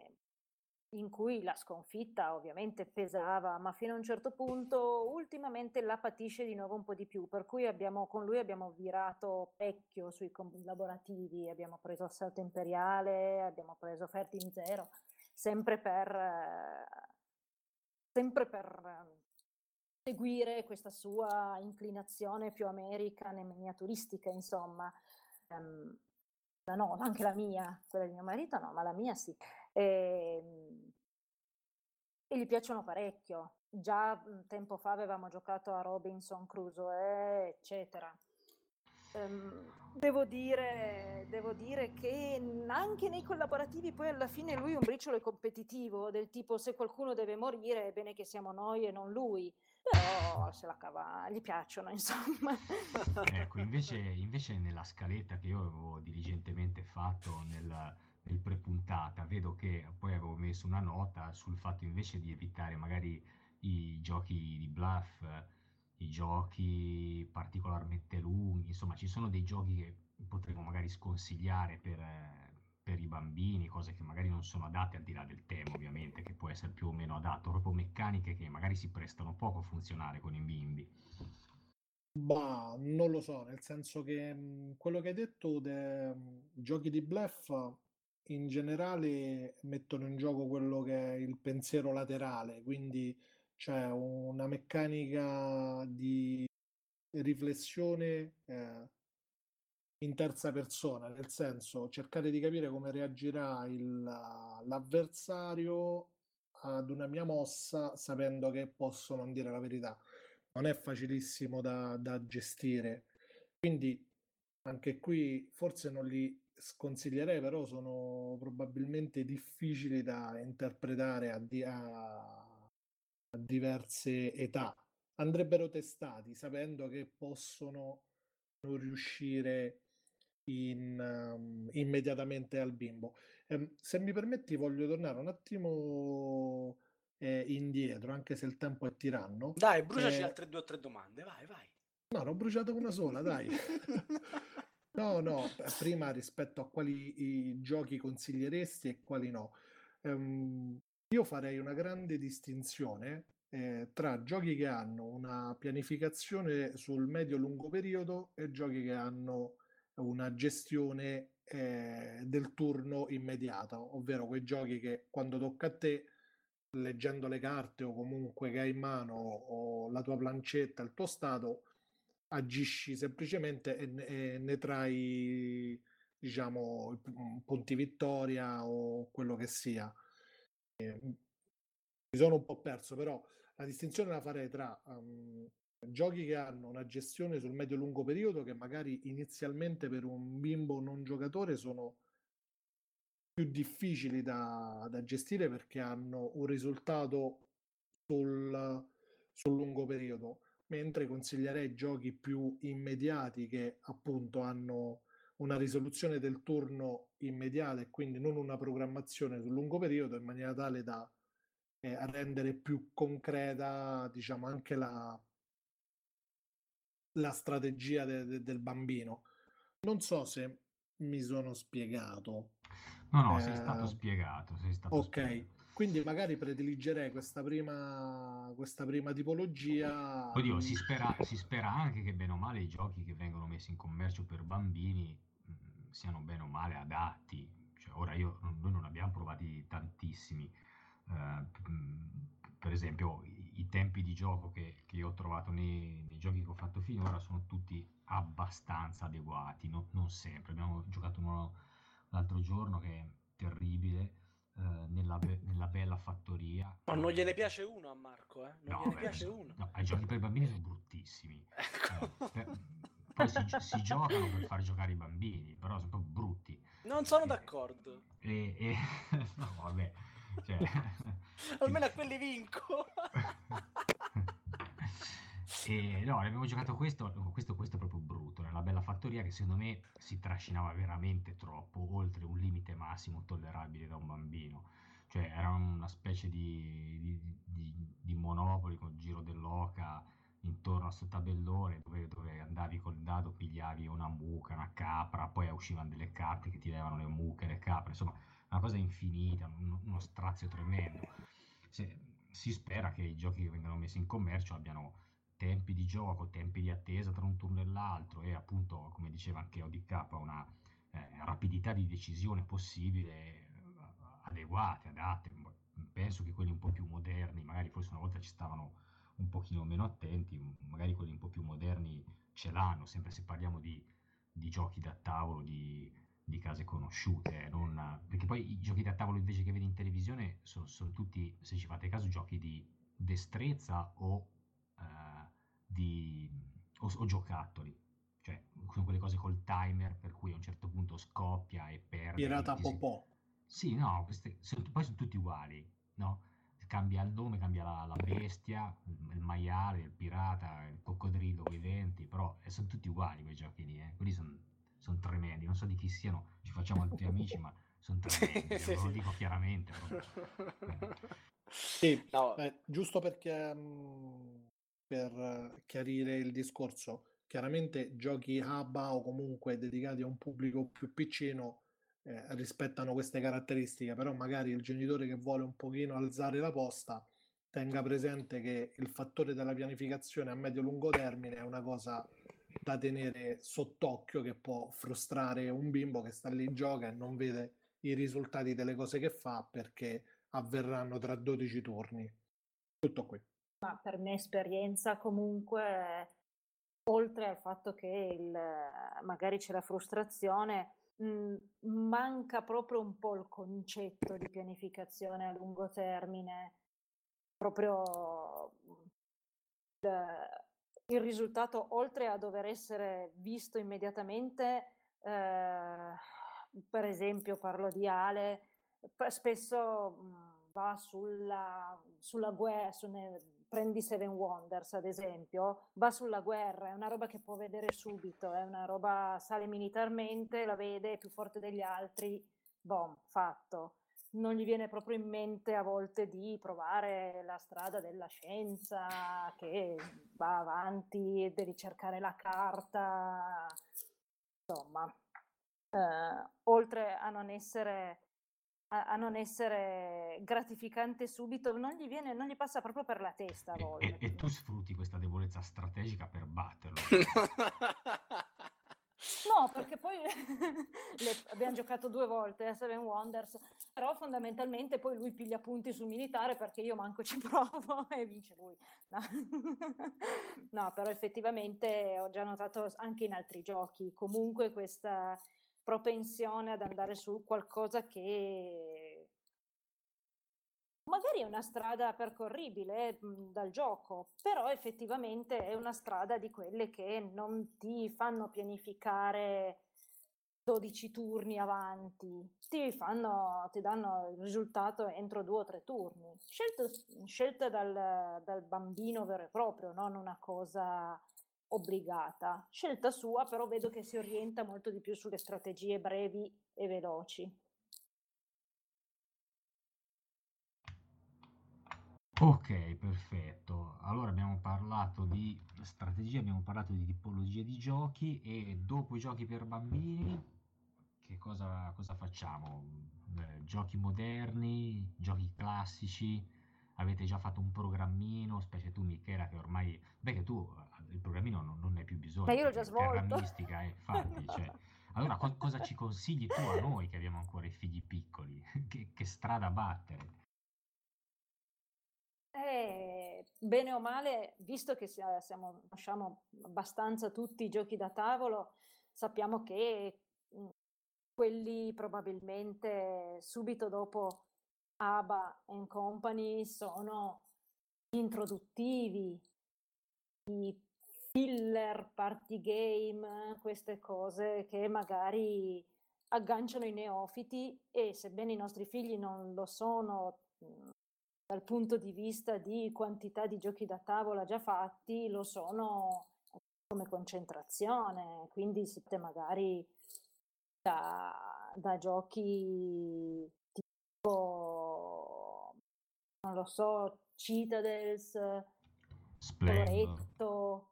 in cui la sconfitta ovviamente pesava, ma fino a un certo punto ultimamente la patisce di nuovo un po' di più, per cui abbiamo, con lui abbiamo virato parecchio sui collaborativi, abbiamo preso Assalto Imperiale, abbiamo preso Fertin Zero, sempre per, sempre per seguire questa sua inclinazione più american e miniaturistica, insomma. Um, no, anche la mia, quella di mio marito no, ma la mia sì. E, ehm, e gli piacciono parecchio. Già tempo fa avevamo giocato a Robinson Crusoe, eccetera. Um, devo, dire, devo dire che anche nei collaborativi poi alla fine lui è un briciolo è competitivo, del tipo se qualcuno deve morire è bene che siamo noi e non lui però se la cava, gli piacciono *laughs* insomma. ecco, invece, invece nella scaletta che io avevo diligentemente fatto nel, nel prepuntata, vedo che poi avevo messo una nota sul fatto invece di evitare magari i giochi di bluff, i giochi particolarmente lunghi, insomma ci sono dei giochi che potremmo magari sconsigliare per, per i bambini, cose che magari non sono adatte al di là del tema ovviamente, che può essere più o meno adatto, proprio meccaniche che magari si prestano poco a funzionare con i bimbi. Ma non lo so, nel senso che mh, quello che hai detto dei giochi di bluff in generale mettono in gioco quello che è il pensiero laterale, quindi c'è una meccanica di riflessione eh, in terza persona, nel senso cercare di capire come reagirà il, l'avversario ad una mia mossa sapendo che posso non dire la verità. Non è facilissimo da, da gestire. Quindi anche qui forse non li sconsiglierei, però sono probabilmente difficili da interpretare a, di, a, a diverse età. Andrebbero testati sapendo che possono non riuscire in, um, immediatamente al bimbo. Um, se mi permetti, voglio tornare un attimo eh, indietro, anche se il tempo è tiranno. Dai, bruciaci eh, altre due o tre domande, vai, vai. No, ne ho bruciato una sola, dai. *laughs* no, no, prima rispetto a quali giochi consiglieresti e quali no. Um, io farei una grande distinzione eh, tra giochi che hanno una pianificazione sul medio-lungo periodo e giochi che hanno una gestione eh, del turno immediata, ovvero quei giochi che quando tocca a te, leggendo le carte o comunque che hai in mano o la tua plancetta, il tuo stato, agisci semplicemente e e ne trai diciamo punti vittoria o quello che sia. Eh, mi sono un po' perso, però la distinzione la farei tra um, giochi che hanno una gestione sul medio-lungo periodo che magari inizialmente per un bimbo non giocatore sono più difficili da, da gestire perché hanno un risultato sul, sul lungo periodo, mentre consiglierei giochi più immediati che appunto hanno una risoluzione del turno immediata e quindi non una programmazione sul lungo periodo in maniera tale da eh, rendere più concreta diciamo anche la, la strategia de- de- del bambino. Non so se mi sono spiegato. No, no, sei stato Eh, spiegato, sei stato Ok, spiegato. Quindi magari prediligerei questa prima, questa prima tipologia. Oddio, si mm, spera, si spera anche che bene o male i giochi che vengono messi in commercio per bambini mh, siano bene o male adatti. Cioè, ora io, noi non abbiamo provati tantissimi. Mh, per esempio, i, i tempi di gioco che, che ho trovato nei, nei giochi che ho fatto finora sono tutti abbastanza adeguati, no- non sempre. Abbiamo giocato uno l'altro giorno che è terribile, nella, be- nella bella fattoria. Ma non gliene piace uno a Marco, eh? Non No, gliene beh, piace so- uno. no, i giochi per bambini sono bruttissimi. Ecco. Eh, poi si, si giocano per far giocare i bambini, però sono proprio brutti. Non sono Eh, d'accordo. E, e- *laughs* no, vabbè, cioè, *laughs* Almeno a quelli vinco. *laughs* E no, abbiamo giocato questo, questo, questo è proprio brutto, nella bella fattoria che secondo me si trascinava veramente troppo, oltre un limite massimo tollerabile da un bambino. Cioè era una specie di, di, di- di monopoli con il giro dell'oca intorno a sto tabellone dove, dove andavi col dado, pigliavi una mucca, una capra, poi uscivano delle carte che ti levano le mucche, le capre, insomma una cosa infinita, uno, uno strazio tremendo. Se- si spera che i giochi che vengono messi in commercio abbiano tempi di gioco, tempi di attesa tra un turno e l'altro e appunto, come diceva anche ODK, una eh, rapidità di decisione possibile eh, adeguate, adatte. Penso che quelli un po' più moderni, magari forse una volta ci stavano un pochino meno attenti, magari quelli un po' più moderni ce l'hanno, sempre se parliamo di, di giochi da tavolo, di, di case conosciute, non- perché poi i giochi da tavolo invece che vedi in televisione sono, sono tutti, se ci fate caso, giochi di destrezza o, di, o, o giocattoli, cioè sono quelle cose col timer per cui a un certo punto scoppia e perde. Pirata si- Popò. Sì, no, queste, sono- poi sono tutti uguali, no? Cambia il nome, cambia la, la bestia, il, il maiale, il pirata, il coccodrillo con i denti, però eh, sono tutti uguali quei giochi lì, eh. Quelli sono tremendi, non so di chi siano, ci facciamo altri *laughs* amici, ma sono tremendi, Sì, ve lo sì. dico chiaramente. *laughs* Sì, No, eh, giusto perché mm, per eh, chiarire il discorso, chiaramente giochi ABA o comunque dedicati a un pubblico più piccino eh, rispettano queste caratteristiche, però magari il genitore che vuole un pochino alzare la posta tenga presente che il fattore della pianificazione a medio-lungo termine è una cosa da tenere sott'occhio che può frustrare un bimbo che sta lì in gioca e non vede i risultati delle cose che fa perché avverranno tra 12 turni. Tutto qui. Ma per mia esperienza comunque, oltre al fatto che il, magari c'è la frustrazione, mh, manca proprio un po' il concetto di pianificazione a lungo termine, proprio il, il risultato, oltre a dover essere visto immediatamente, eh, per esempio parlo di Ale, spesso mh, va sulla, sulla guerra, su prendi Seven Wonders ad esempio, va sulla guerra, è una roba che può vedere subito, è una roba, sale militarmente, la vede, è più forte degli altri, boom, fatto. Non gli viene proprio in mente a volte di provare la strada della scienza che va avanti, devi cercare la carta, insomma, eh, oltre a non essere a, a non essere gratificante subito, non gli viene, non gli passa proprio per la testa a E, volte. e- e tu sfrutti questa debolezza strategica per batterlo. *laughs* No, perché poi *laughs* le- abbiamo giocato due volte a Seven Wonders, però fondamentalmente poi lui piglia punti sul militare perché io manco ci *laughs* provo e vince lui. No, No, però effettivamente ho già notato anche in altri giochi comunque questa propensione ad andare su qualcosa che magari è una strada percorribile mh, dal gioco, però effettivamente è una strada di quelle che non ti fanno pianificare 12 turni avanti, ti fanno, ti danno il risultato entro due o tre turni, Scelto- scelta dal, dal bambino vero e proprio, non una cosa obbligata. Scelta sua, però vedo che si orienta molto di più sulle strategie brevi e veloci. Ok, perfetto. Allora abbiamo parlato di strategia, abbiamo parlato di tipologie di giochi e dopo i giochi per bambini, che cosa, cosa facciamo? Eh, giochi moderni, giochi classici? Avete già fatto un programmino, specie tu Michela che ormai... Beh che tu eh, il programmino non, non ne hai più bisogno. Ma io l'ho già svolto. Mistica, infatti, cioè, *laughs* allora co- cosa ci consigli tu a noi che abbiamo ancora i figli piccoli? *laughs* che, che strada battere? Eh, bene o male, visto che sia- siamo, conosciamo abbastanza tutti i giochi da tavolo, sappiamo che mh, quelli probabilmente subito dopo ABA and Company sono introduttivi, i filler, party game, queste cose che magari agganciano i neofiti e sebbene i nostri figli non lo sono mh, dal punto di vista di quantità di giochi da tavola già fatti, lo sono come concentrazione, quindi siete magari da, da giochi tipo, non lo so, Citadels, Splendor. Coloretto,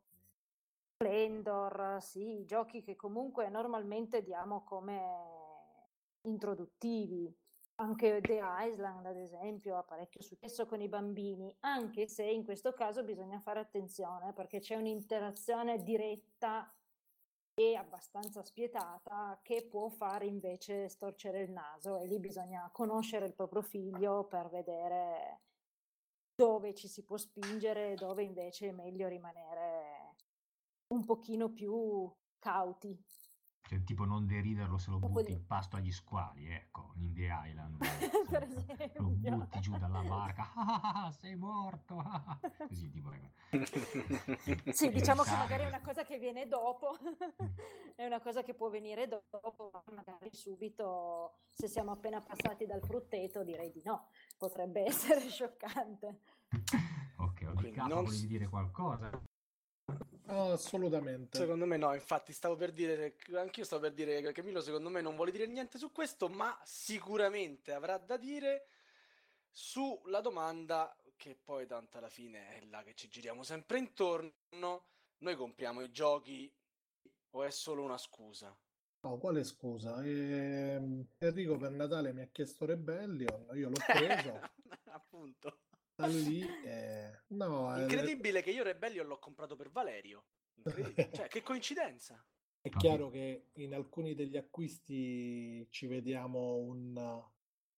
Splendor, sì, giochi che comunque normalmente diamo come introduttivi. Anche The Island, ad esempio, ha parecchio successo con i bambini, anche se in questo caso bisogna fare attenzione perché c'è un'interazione diretta e abbastanza spietata che può fare invece storcere il naso e lì bisogna conoscere il proprio figlio per vedere dove ci si può spingere e dove invece è meglio rimanere un pochino più cauti. Cioè, tipo non deriderlo se lo Dopo butti di- in pasto agli squali, ecco, in The Island. *laughs* Per Lo esempio. butti giù dalla barca, *laughs* "Ah, sei morto. ah". *laughs* Così tipo... ecco. Sì, diciamo che magari è una cosa che viene dopo, è una cosa che può venire dopo, ma magari subito, se siamo appena passati dal frutteto, direi di no, potrebbe essere scioccante. ok, Quindi Odicapa, non volevi dire qualcosa? Oh, assolutamente. Secondo me no, infatti stavo per dire, anch'io stavo per dire che Camillo secondo me non vuole dire niente su questo, ma sicuramente avrà da dire sulla domanda che poi tanto alla fine è là che ci giriamo sempre intorno, noi compriamo i giochi o è solo una scusa? No, quale scusa? Ehm, Enrico per Natale mi ha chiesto Rebellion, io l'ho preso, *laughs* Appunto. Da lì... eh, no, eh, Incredibile che io Rebellion l'ho comprato per Valerio. *laughs* Cioè, che coincidenza. È chiaro che in alcuni degli acquisti ci vediamo un-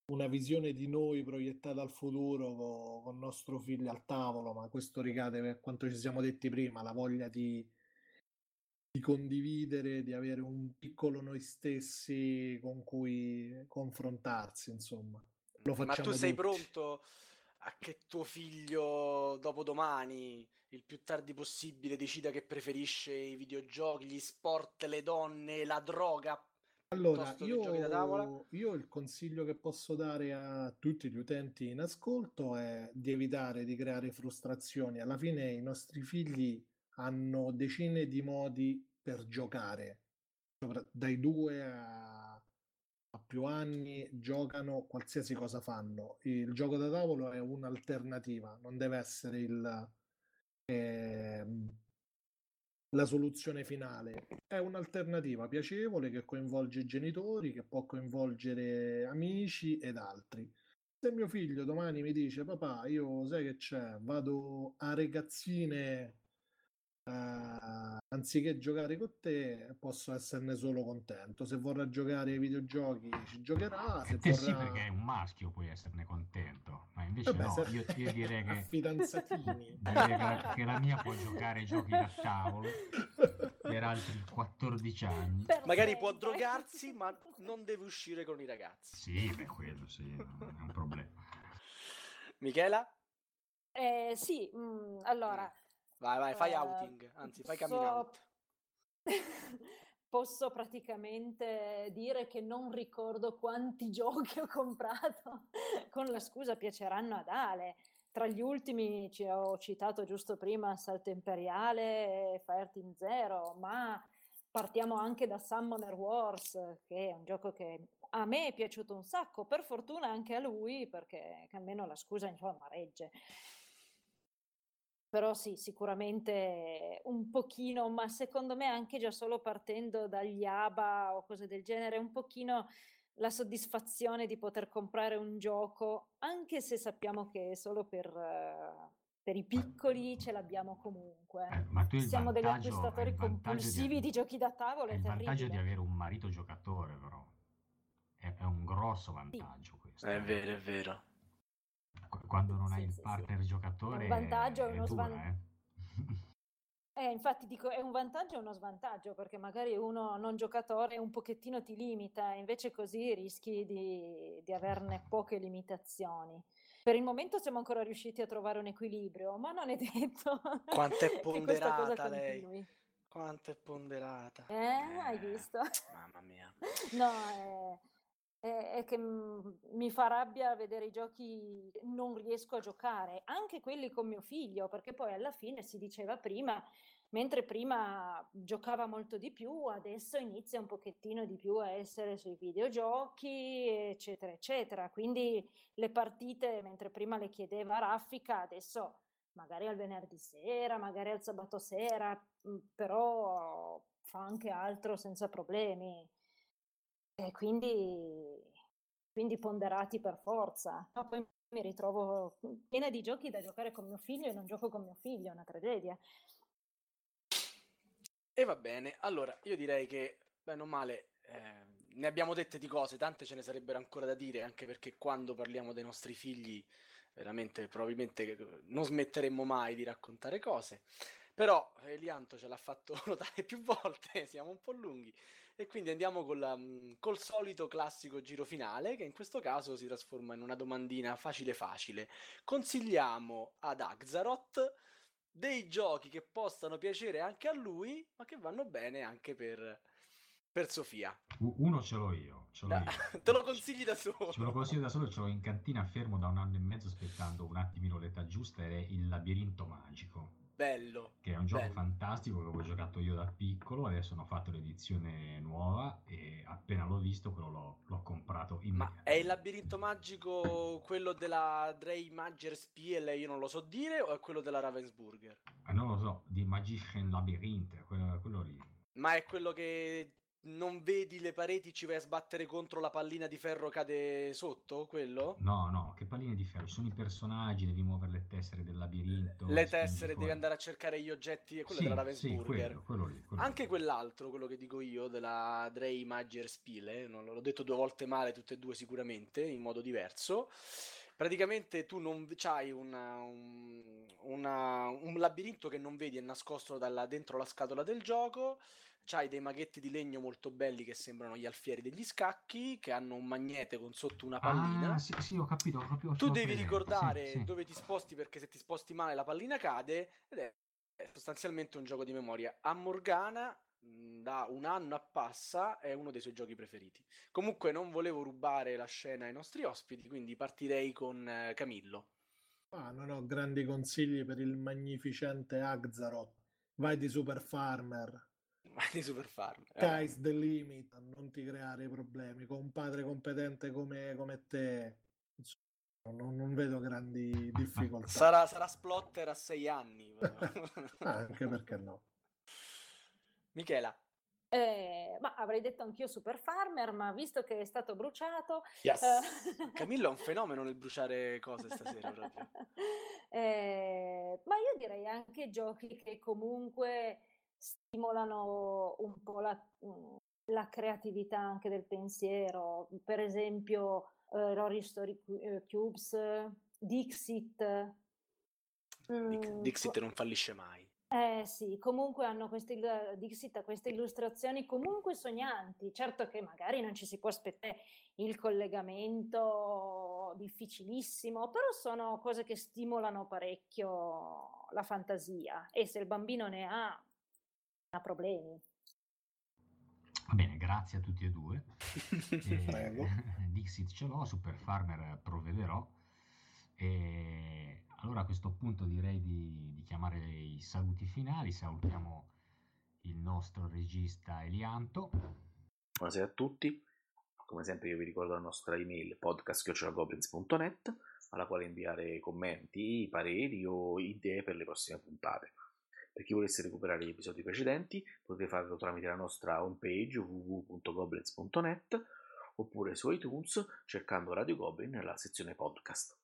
una visione di noi proiettata al futuro co- con, nostro figlio al tavolo, ma questo ricade per quanto ci siamo detti prima, la voglia di, di condividere, di avere un piccolo noi stessi con cui confrontarsi, insomma. Lo Ma facciamo tu sei tutti. pronto che tuo figlio dopodomani, il più tardi possibile, decida che preferisce i videogiochi, gli sport, le donne, la droga? Allora, io, io il consiglio che posso dare a tutti gli utenti in ascolto è di evitare di creare frustrazioni. Alla fine i nostri figli hanno decine di modi per giocare, dai due a più anni giocano qualsiasi cosa fanno. Il gioco da tavolo è un'alternativa, non deve essere il, ehm, la soluzione finale. È un'alternativa piacevole che coinvolge i genitori, che può coinvolgere amici ed altri. Se mio figlio domani mi dice, papà, io sai che c'è, vado a regazzine, eh, anziché giocare con te, posso esserne solo contento. Se vorrà giocare ai videogiochi, ci giocherà. Se sì, vorrà... perché è un maschio, puoi esserne contento. Ma invece Vabbè, no, se- io, io direi che... *laughs* fidanzatini. *laughs* direi che la, che la mia può giocare ai giochi da tavolo per altri 14 anni. Per Magari può drogarsi, ma non deve uscire con i ragazzi. Sì, beh, quello sì, non è un problema. Michela? Eh, sì, mm, allora, Vai, vai, fai Eh, outing, anzi, fai coming posso- out. *laughs* Posso praticamente dire che non ricordo quanti *laughs* giochi ho comprato con la scusa piaceranno ad Ale. Tra gli ultimi ci ho citato giusto prima Salto Imperiale e Fireteam Zero, ma partiamo anche da Summoner Wars, che è un gioco che a me è piaciuto un sacco, per fortuna anche a lui, perché almeno la scusa insomma regge. Però sì, sicuramente un pochino, ma secondo me anche già solo partendo dagli ABA o cose del genere, un pochino la soddisfazione di poter comprare un gioco, anche se sappiamo che solo per, eh, per i piccoli ce l'abbiamo comunque. Eh, ma tu il Siamo degli acquistatori compulsivi di, giochi da tavolo, È è, il vantaggio di avere un marito giocatore, però. È, è un grosso vantaggio questo. È vero, è vero. Qu- Quando non hai Sì, il sì, sì. partner giocatore Un vantaggio e è uno dura, svan- eh. *laughs* Eh, infatti dico, è un vantaggio e uno svantaggio, perché magari uno non giocatore un pochettino ti limita, invece così rischi di, di averne *laughs* poche limitazioni. Per il momento siamo ancora riusciti a trovare un equilibrio, ma non è detto Quanto è *laughs* ponderata lei. continui. Quanto è ponderata. Eh, hai visto? Mamma mia. No, è, è- che mm, mi fa rabbia vedere i giochi non riesco a giocare, anche quelli con mio figlio, perché poi alla fine si diceva prima, mentre prima giocava molto di più, adesso inizia un pochettino di più a essere sui videogiochi, eccetera, eccetera. Quindi le partite, mentre prima le chiedeva raffica, adesso magari al venerdì sera, magari al sabato sera, mm, però fa anche altro senza problemi. E quindi, quindi ponderati per forza. No, poi mi ritrovo piena di giochi da giocare con mio figlio e non gioco con mio figlio, è una tragedia. E va bene, allora io direi che, bene o male, eh, ne abbiamo dette di cose, tante ce ne sarebbero ancora da dire, anche perché quando parliamo dei nostri figli, veramente probabilmente eh, non smetteremmo mai di raccontare cose. Però Elianto ce l'ha fatto *laughs* notare più volte, siamo un po' lunghi, e quindi andiamo la- mm, col solito classico giro finale, che in questo caso si trasforma in una domandina facile facile. Consigliamo ad Axaroth dei giochi che possano piacere anche a lui, ma che vanno bene anche per, per Sofia. Uno ce l'ho io, ce l'ho Da- io. *laughs* te lo consigli da solo. Ce lo consiglio da solo, ce l'ho in cantina fermo da un anno e mezzo aspettando un attimino l'età giusta ed è Il labirinto magico, Bello. che è un gioco Bello. fantastico che avevo giocato io da piccolo, adesso hanno fatto l'edizione nuova e appena l'ho visto quello l'ho, l'ho comprato Ma immediatamente. è il labirinto magico quello della Drey Magger Spiel, io non lo so dire, o è quello della Ravensburger? Eh, non lo so, di Magician Labyrinth, quello, quello lì. Ma è quello che non vedi le pareti, ci vai a sbattere contro la pallina di ferro cade sotto? Quello? No, no, che palline di ferro, ci sono i personaggi, devi muovere le tessere del labirinto. Le tessere, devi andare a cercare gli oggetti, è quello Sì, della sì, Ravensburger. quello, quello lì. quello Anche lì. quell'altro, quello che dico io, della Drey Magger Spiele, non l'ho detto due volte male, tutte e due sicuramente, in modo diverso. Praticamente tu non c'hai una- un, un labirinto che non vedi, è nascosto dalla- dentro la scatola del gioco. C'hai dei maghetti di legno molto belli che sembrano gli alfieri degli scacchi, che hanno un magnete con sotto una pallina. Ah, sì, sì, ho capito, ho capito. Tu devi presente, ricordare sì, sì. dove ti sposti perché se ti sposti male la pallina cade ed è sostanzialmente un gioco di memoria. A Morgana da un anno a passa è uno dei suoi giochi preferiti. Comunque non volevo rubare la scena ai nostri ospiti, quindi partirei con eh, Camillo. Ah, non ho grandi consigli per il magnificente Axaroth. Vai di Super Farmer. di Super Farm. Eh, Sky's the limit, non ti creare problemi. Con un padre competente come, come te, non, non vedo grandi difficoltà. sarà, sarà Splotter a sei anni. *laughs* Ah, anche perché no. Michela. Eh, ma avrei detto anch'io Super Farmer, ma visto che è stato bruciato... Yes. eh, Camillo è un fenomeno nel bruciare cose stasera proprio. *laughs* Eh, ma io direi anche giochi che comunque stimolano un po' la, mm, la creatività anche del pensiero. Per esempio, eh, Rory Story eh, Cubes, Dixit. Dix- Mm, Dixit non fallisce mai. Eh sì, comunque hanno queste, Dixit queste illustrazioni comunque sognanti. Certo che magari non ci si può aspettare il collegamento difficilissimo, però sono cose che stimolano parecchio la fantasia e se il bambino ne ha, ha problemi. Va bene, grazie a tutti e due. *laughs* E- Prego. *laughs* Dixit ce l'ho, Super Farmer provvederò. E allora a questo punto direi di, di chiamare i saluti finali. Salutiamo il nostro regista Elianto. Buonasera a tutti. Come sempre io vi ricordo la nostra email podcast.goblins.net alla quale inviare commenti, pareri o idee per le prossime puntate. Per chi volesse recuperare gli episodi precedenti potete farlo tramite la nostra homepage www.goblins.net oppure su iTunes cercando Radio Goblin nella sezione podcast.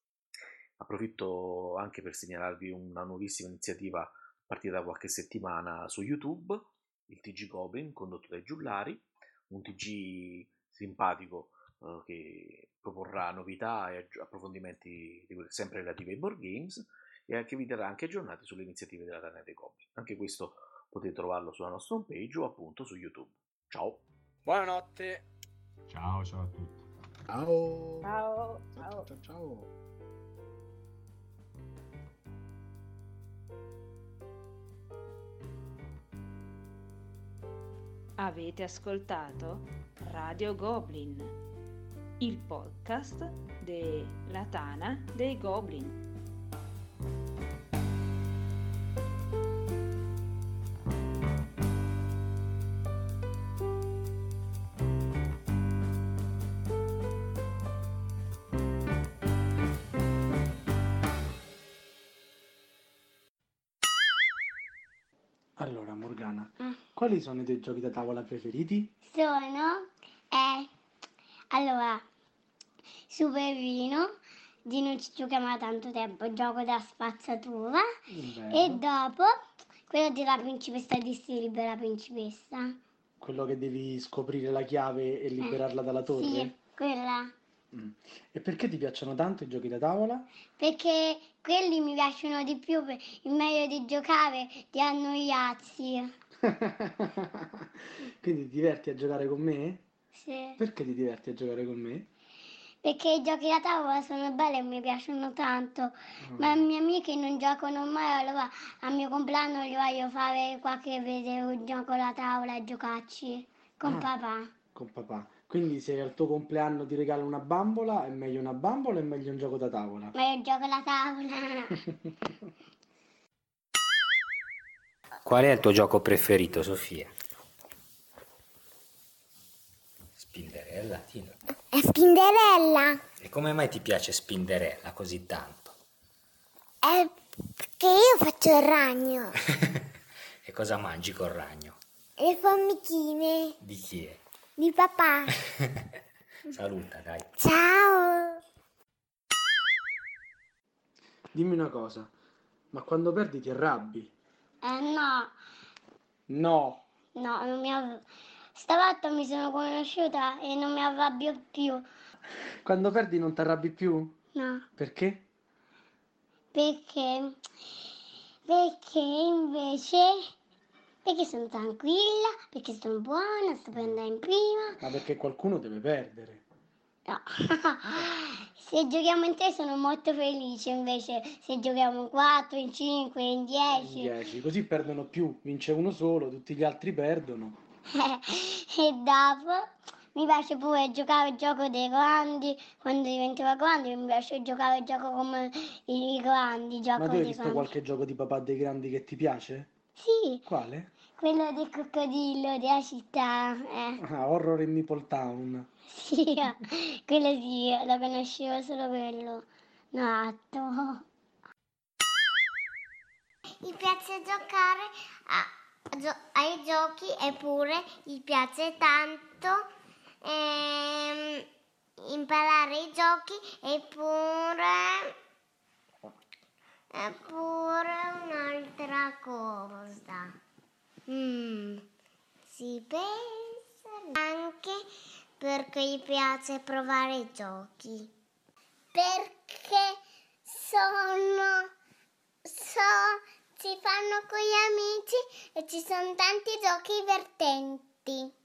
Approfitto anche per segnalarvi una nuovissima iniziativa partita da qualche settimana su YouTube, il TG Goblin condotto dai Giullari, un TG simpatico eh, che proporrà novità e approfondimenti sempre relativi ai board games e che vi darà anche aggiornati sulle iniziative della Tana dei Goblin. Anche questo potete trovarlo sulla nostra homepage o appunto su YouTube. Ciao! Buonanotte! Ciao, ciao a tutti! Ciao! Ciao! Ciao! ciao. ciao. Avete ascoltato Radio Goblin, il podcast della Tana dei Goblin. Allora, Morgana, mm. Quali sono i tuoi giochi da tavola preferiti? Sono, eh, allora, Superino, di non ci giochiamo da tanto tempo, gioco da spazzatura, Bello. e dopo quello della principessa di Stile Libera Principessa. Quello che devi scoprire la chiave e eh, liberarla dalla torre? Sì, quella. Mm. E perché ti piacciono tanto i giochi da tavola? Perché quelli mi piacciono di più, il meglio di giocare di annoiarsi. *laughs* Quindi ti diverti a giocare con me? Sì. Perché ti diverti a giocare con me? Perché i giochi da tavola sono belli e mi piacciono tanto, oh. ma i miei amici non giocano mai, allora al mio compleanno gli voglio fare qualche videogioco da tavola e giocarci con ah, papà. Con papà. Quindi se al tuo compleanno ti regala una bambola, è meglio una bambola o è meglio un gioco da tavola? Meglio un gioco da tavola. *laughs* Qual è il tuo gioco preferito, Sofia? Spinderella, Tino. È Spinderella. E come mai ti piace Spinderella così tanto? È perché io faccio il ragno. *laughs* e cosa mangi col ragno? Le formichine. Di chi è? Di papà. *laughs* Saluta, dai. Ciao. Dimmi una cosa, ma quando perdi ti arrabbi? Eh no. No. No, non mi arrabbio. Stavolta mi sono conosciuta e non mi arrabbio più. Quando perdi non ti arrabbi più? No. Perché? Perché? Perché invece perché sono tranquilla, perché sono buona, sto per andare in prima. Ma perché qualcuno deve perdere. No, *laughs* se giochiamo in tre sono molto felice, invece se giochiamo in quattro, in cinque, in dieci. In dieci, così perdono più, vince uno solo, tutti gli altri perdono. *laughs* e dopo mi piace pure giocare il gioco dei grandi, quando diventavo grande mi piace giocare il gioco come i grandi. Ma tu hai visto grandi. qualche gioco di papà dei grandi che ti piace? Sì. Quale? Quello del coccodrillo della città. Eh. Ah, Horror in Meeple Town. Sì, quello sì, lo conoscevo solo quello. Nato. Mi piace giocare a, gio- ai giochi eppure mi piace tanto ehm, imparare i giochi eppure eppure un'altra cosa. Mm, si pensa anche perché gli piace provare i giochi. Perché sono, so, si fanno con gli amici e ci sono tanti giochi divertenti.